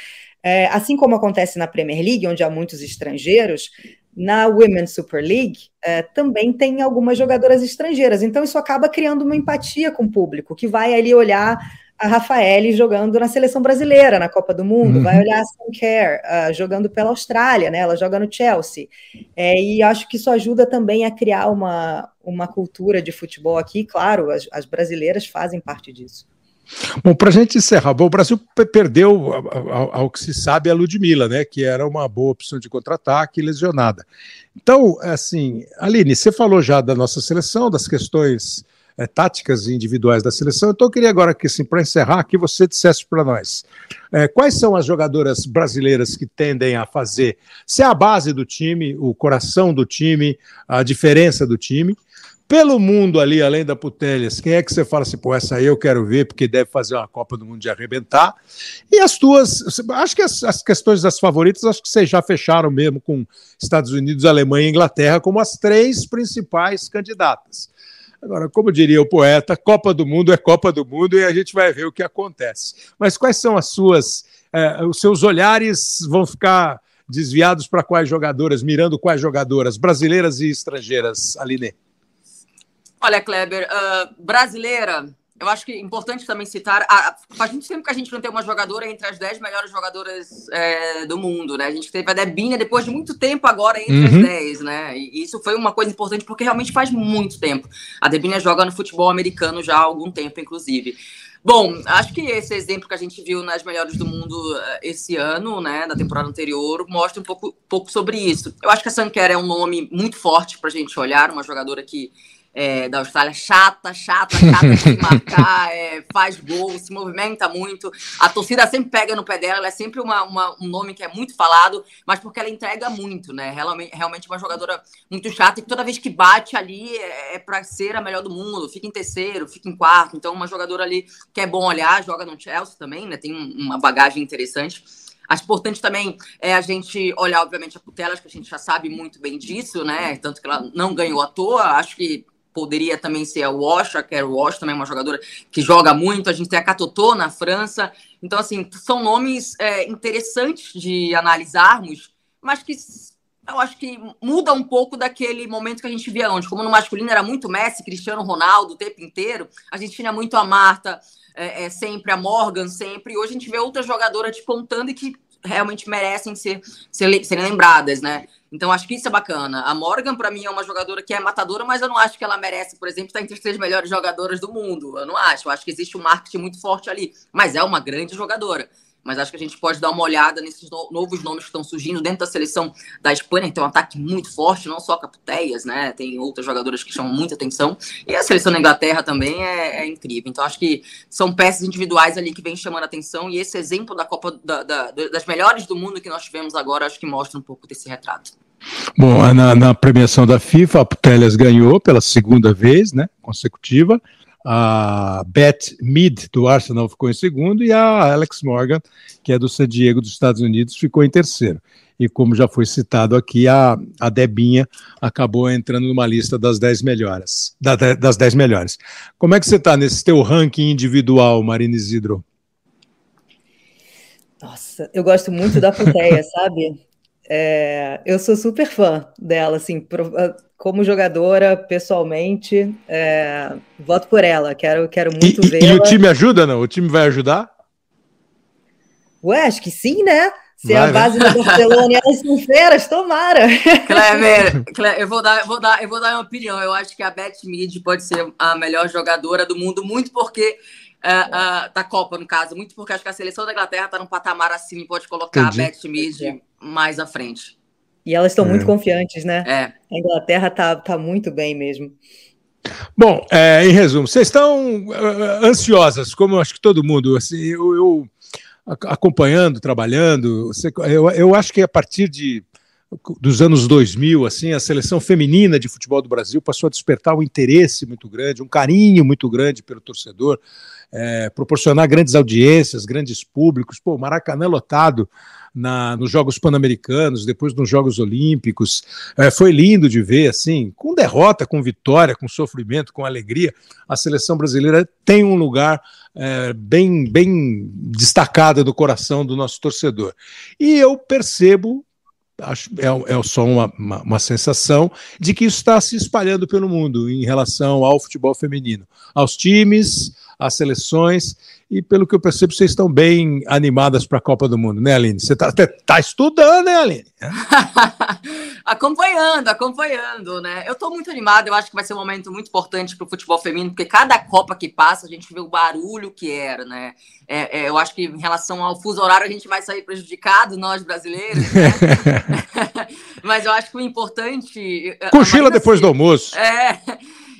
é, assim como acontece na Premier League, onde há muitos estrangeiros, na Women's Super League é, também tem algumas jogadoras estrangeiras. Então isso acaba criando uma empatia com o público, que vai ali olhar a Rafaele jogando na seleção brasileira na Copa do Mundo, uhum. vai olhar a Sam Kerr uh, jogando pela Austrália, né? Ela joga no Chelsea. É, e acho que isso ajuda também a criar uma, uma cultura de futebol aqui. Claro, as, as brasileiras fazem parte disso. Bom, para a gente encerrar, bom, o Brasil perdeu, ao, ao, que se sabe, a Ludmilla, né, que era uma boa opção de contra-ataque lesionada. Então, assim, Aline, você falou já da nossa seleção, das questões é, táticas individuais da seleção, então eu queria agora que, assim, para encerrar, que você dissesse para nós é, quais são as jogadoras brasileiras que tendem a fazer, se é a base do time, o coração do time, a diferença do time, pelo mundo ali, além da Putelhas, quem é que você fala assim, pô, essa aí eu quero ver, porque deve fazer uma Copa do Mundo de arrebentar? E as tuas, acho que as, as questões das favoritas, acho que vocês já fecharam mesmo com Estados Unidos, Alemanha e Inglaterra como as três principais candidatas. Agora, como diria o poeta, Copa do Mundo é Copa do Mundo e a gente vai ver o que acontece. Mas quais são as suas, eh, os seus olhares vão ficar desviados para quais jogadoras, mirando quais jogadoras, brasileiras e estrangeiras, Aline? Olha, Kleber, uh, brasileira, eu acho que é importante também citar. A, faz muito tempo que a gente não tem uma jogadora entre as 10 melhores jogadoras é, do mundo, né? A gente teve a Debinha depois de muito tempo agora entre uhum. as 10, né? E isso foi uma coisa importante porque realmente faz muito tempo. A Debinha joga no futebol americano já há algum tempo, inclusive. Bom, acho que esse exemplo que a gente viu nas melhores do mundo eh, esse ano, né, da temporada anterior, mostra um pouco, pouco sobre isso. Eu acho que a Sanquer é um nome muito forte para a gente olhar, uma jogadora que é, da Austrália, chata, chata, chata de marcar, é, faz gol, se movimenta muito. A torcida sempre pega no pé dela, ela é sempre uma, uma, um nome que é muito falado, mas porque ela entrega muito, né? Realmente, realmente uma jogadora muito chata e toda vez que bate ali é, é para ser a melhor do mundo, fica em terceiro, fica em quarto. Então, uma jogadora ali que é bom olhar, joga no Chelsea também, né? Tem uma bagagem interessante. Acho importante também é a gente olhar, obviamente, a Putelas, que a gente já sabe muito bem disso, né? Tanto que ela não ganhou à toa. Acho que poderia também ser a Wash, a Carol Wash também é uma jogadora que joga muito, a gente tem a Catotô na França, então assim, são nomes é, interessantes de analisarmos, mas que eu acho que muda um pouco daquele momento que a gente via antes, como no masculino era muito Messi, Cristiano Ronaldo o tempo inteiro, a gente tinha muito a Marta, é, é, sempre a Morgan, sempre, e hoje a gente vê outras jogadoras despontando e que realmente merecem ser, ser, serem lembradas, né? Então, acho que isso é bacana. A Morgan, para mim, é uma jogadora que é matadora, mas eu não acho que ela merece, por exemplo, estar entre as três melhores jogadoras do mundo. Eu não acho. Eu acho que existe um marketing muito forte ali. Mas é uma grande jogadora mas acho que a gente pode dar uma olhada nesses no novos nomes que estão surgindo dentro da seleção da Espanha, que tem um ataque muito forte, não só Caputeias, né? Tem outras jogadoras que chamam muita atenção. E a seleção da Inglaterra também é, é incrível. Então, acho que são peças individuais ali que vêm chamando atenção. E esse exemplo da Copa da, da, das melhores do mundo que nós tivemos agora, acho que mostra um pouco desse retrato. Bom, na, na premiação da FIFA, a Putellas ganhou pela segunda vez, né, consecutiva a Beth Mead, do Arsenal, ficou em segundo, e a Alex Morgan, que é do San Diego, dos Estados Unidos, ficou em terceiro. E como já foi citado aqui, a, a Debinha acabou entrando numa lista das 10 melhores. Da, das 10 melhores. Como é que você está nesse teu ranking individual, Marina Isidro? Nossa, eu gosto muito da Puteia, (laughs) sabe? É, eu sou super fã dela, assim, como jogadora, pessoalmente, é, voto por ela. Quero, quero muito ver. E o time ajuda, não? O time vai ajudar? Ué, acho que sim, né? Se vai, a base né? do Barcelona e elas são feiras, tomara. Clever, Clever, (laughs) eu vou dar, vou dar, eu vou dar uma opinião. Eu acho que a Beth Mead pode ser a melhor jogadora do mundo, muito porque uh, uh, da Copa, no caso, muito porque acho que a seleção da Inglaterra está num patamar assim e pode colocar Entendi. a Beth Mead mais à frente. E elas estão é. muito confiantes, né? É. A Inglaterra tá, tá muito bem mesmo. Bom, é, em resumo, vocês estão uh, ansiosas, como acho que todo mundo. Assim, eu, eu acompanhando, trabalhando, eu, eu acho que a partir de dos anos 2000, assim, a seleção feminina de futebol do Brasil passou a despertar um interesse muito grande, um carinho muito grande pelo torcedor, é, proporcionar grandes audiências, grandes públicos. Pô, Maracanã lotado na, nos Jogos Pan-Americanos, depois nos Jogos Olímpicos. É, foi lindo de ver, assim, com derrota, com vitória, com sofrimento, com alegria. A seleção brasileira tem um lugar é, bem, bem destacado no coração do nosso torcedor. E eu percebo acho, é, é só uma, uma, uma, sensação de que isso está se espalhando pelo mundo em relação ao futebol feminino, aos times, às seleções. e pelo que eu percebo, vocês estão bem animadas para a Copa do Mundo, né, Aline? Você está tá estudando, né, Aline? (laughs) acompanhando, acompanhando, né? Eu estou muito animada, eu acho que vai ser um momento muito importante para o futebol feminino, porque cada Copa que passa, a gente vê o barulho que era, né? É, é, eu acho que em relação ao fuso horário, a gente vai sair prejudicado, nós brasileiros, né? (laughs) Mas eu acho que o importante. Cochila depois do almoço. É.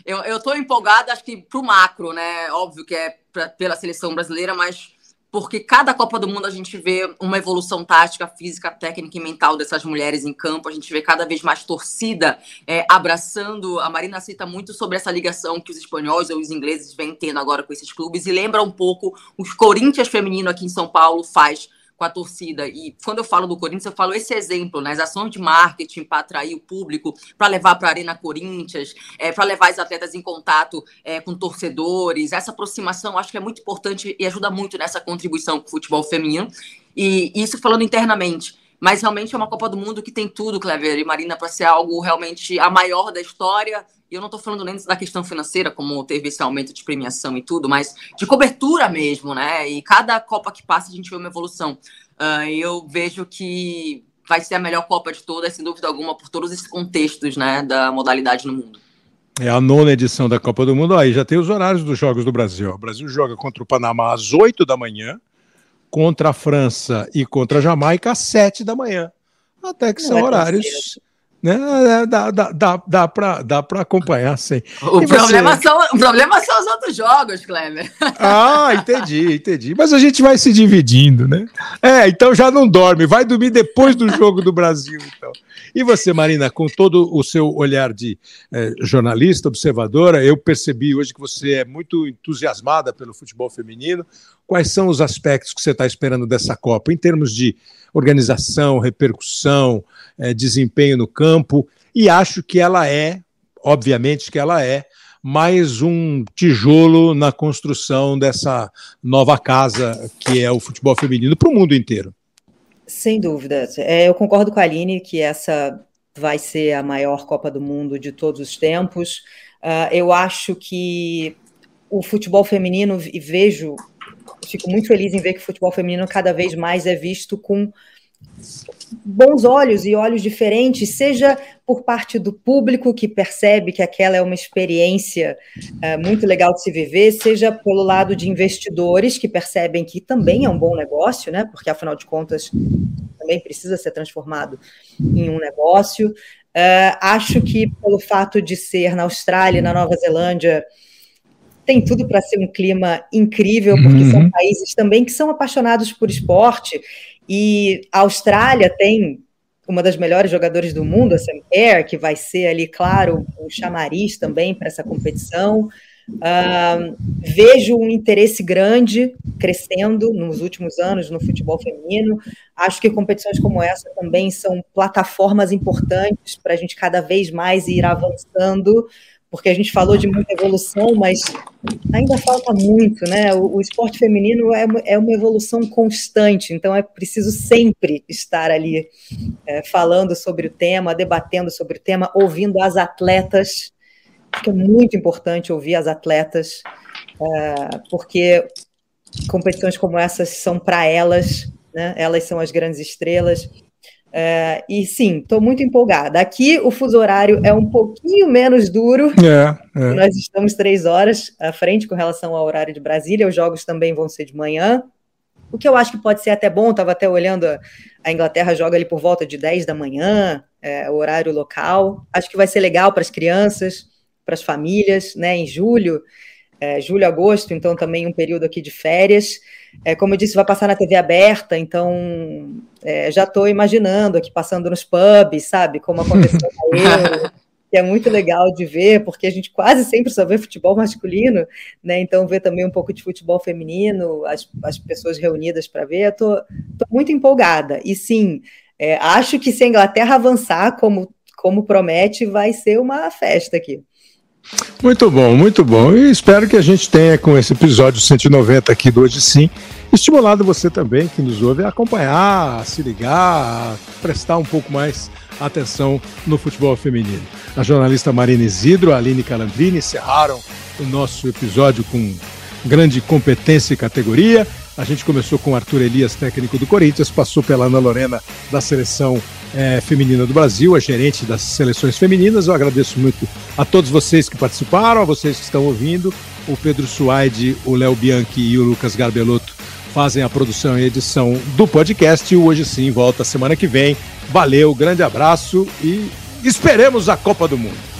Eu, eu tô empolgada, acho que pro macro, né? Óbvio que é pra, pela seleção brasileira, mas porque cada Copa do Mundo a gente vê uma evolução tática, física, técnica e mental dessas mulheres em campo. A gente vê cada vez mais torcida é, abraçando. A Marina cita muito sobre essa ligação que os espanhóis ou os ingleses vêm tendo agora com esses clubes e lembra um pouco os Corinthians feminino aqui em São Paulo faz com a torcida. E quando eu falo do Corinthians, eu falo esse exemplo, né? As ações de marketing para atrair o público, para levar para a Arena Corinthians, é, para levar os atletas em contato é, com torcedores. Essa aproximação acho que é muito importante e ajuda muito nessa contribuição com o futebol feminino. E isso falando internamente. Mas realmente é uma Copa do Mundo que tem tudo, Clever e Marina, para ser algo realmente a maior da história e eu não estou falando nem da questão financeira, como teve esse aumento de premiação e tudo, mas de cobertura mesmo, né? E cada Copa que passa a gente vê uma evolução. Uh, eu vejo que vai ser a melhor Copa de todas, sem dúvida alguma, por todos esses contextos, né, da modalidade no mundo. É a nona edição da Copa do Mundo. Aí já tem os horários dos Jogos do Brasil. O Brasil joga contra o Panamá às 8 da manhã, contra a França e contra a Jamaica às 7 da manhã. Até que são horários né? É, dá, dá, dá, dá para dá acompanhar sim. O problema, você... são, o problema são os outros jogos, Kleber. (laughs) Ah, entendi, entendi. Mas a gente vai se dividindo, né? É, então já não dorme, vai dormir depois do jogo do Brasil, então. E você, Marina, com todo o seu olhar de eh, jornalista, observadora, eu percebi hoje que você é muito entusiasmada pelo futebol feminino. Quais são os aspectos que você está esperando dessa Copa, em termos de organização, repercussão, eh, desempenho no campo? E acho que ela é, obviamente que ela é, mais um tijolo na construção dessa nova casa que é o futebol feminino para o mundo inteiro. Sem dúvida. É, eu concordo com a Aline que essa vai ser a maior Copa do Mundo de todos os tempos. Uh, eu acho que o futebol feminino, e vejo, fico muito feliz em ver que o futebol feminino cada vez mais é visto com bons olhos e olhos diferentes, seja por parte do público que percebe que aquela é uma experiência uh, muito legal de se viver, seja pelo lado de investidores que percebem que também é um bom negócio, né? Porque afinal de contas também precisa ser transformado em um negócio. Uh, acho que pelo fato de ser na Austrália, na Nova Zelândia, tem tudo para ser um clima incrível, porque uhum. são países também que são apaixonados por esporte e a Austrália tem uma das melhores jogadoras do mundo, a Sam Kerr, que vai ser ali, claro, um chamariz também para essa competição. Uh, vejo um interesse grande crescendo nos últimos anos no futebol feminino. Acho que competições como essa também são plataformas importantes para a gente cada vez mais ir avançando porque a gente falou de muita evolução, mas ainda falta muito, né? O, o esporte feminino é, é, uma evolução constante, então é preciso sempre estar ali é, falando sobre o tema, debatendo sobre o tema, ouvindo as atletas, que é muito importante ouvir as atletas, é, porque competições como essas são para elas, né? Elas são as grandes estrelas é, e sim, estou muito empolgada. Aqui o fuso horário é um pouquinho menos duro. É, é. Nós estamos três horas à frente com relação ao horário de Brasília. Os jogos também vão ser de manhã. O que eu acho que pode ser até bom, estava até olhando, a, Inglaterra joga ali por volta de 10 da manhã, é, o horário local. Acho que vai ser legal para as crianças, para as famílias, né? Em julho, é, julho, agosto, então também um período aqui de férias. É, como eu disse, vai passar na TV aberta, então é, já estou imaginando aqui passando nos pubs, sabe? Como aconteceu com (laughs) eu, que é muito legal de ver, porque a gente quase sempre só vê futebol masculino, né? Então ver também um pouco de futebol feminino, as, as pessoas reunidas para ver, estou muito empolgada. E sim, é, acho que se a Inglaterra avançar como, como promete, vai ser uma festa aqui. Muito bom, muito bom. E espero que a gente tenha, com esse episódio 190 aqui do Hoje Sim, estimulado você também, que nos ouve, a acompanhar, a se ligar, a prestar um pouco mais atenção no futebol feminino. A jornalista Marina Isidro, a Aline Calandrini encerraram o nosso episódio com grande competência e categoria. A gente começou com Arthur Elias, técnico do Corinthians, passou pela Ana Lorena, da seleção é, feminina do Brasil, a gerente das seleções femininas. Eu agradeço muito a todos vocês que participaram, a vocês que estão ouvindo. O Pedro Suaide, o Léo Bianchi e o Lucas Garbelotto fazem a produção e edição do podcast. E hoje sim volta semana que vem. Valeu, grande abraço e esperemos a Copa do Mundo.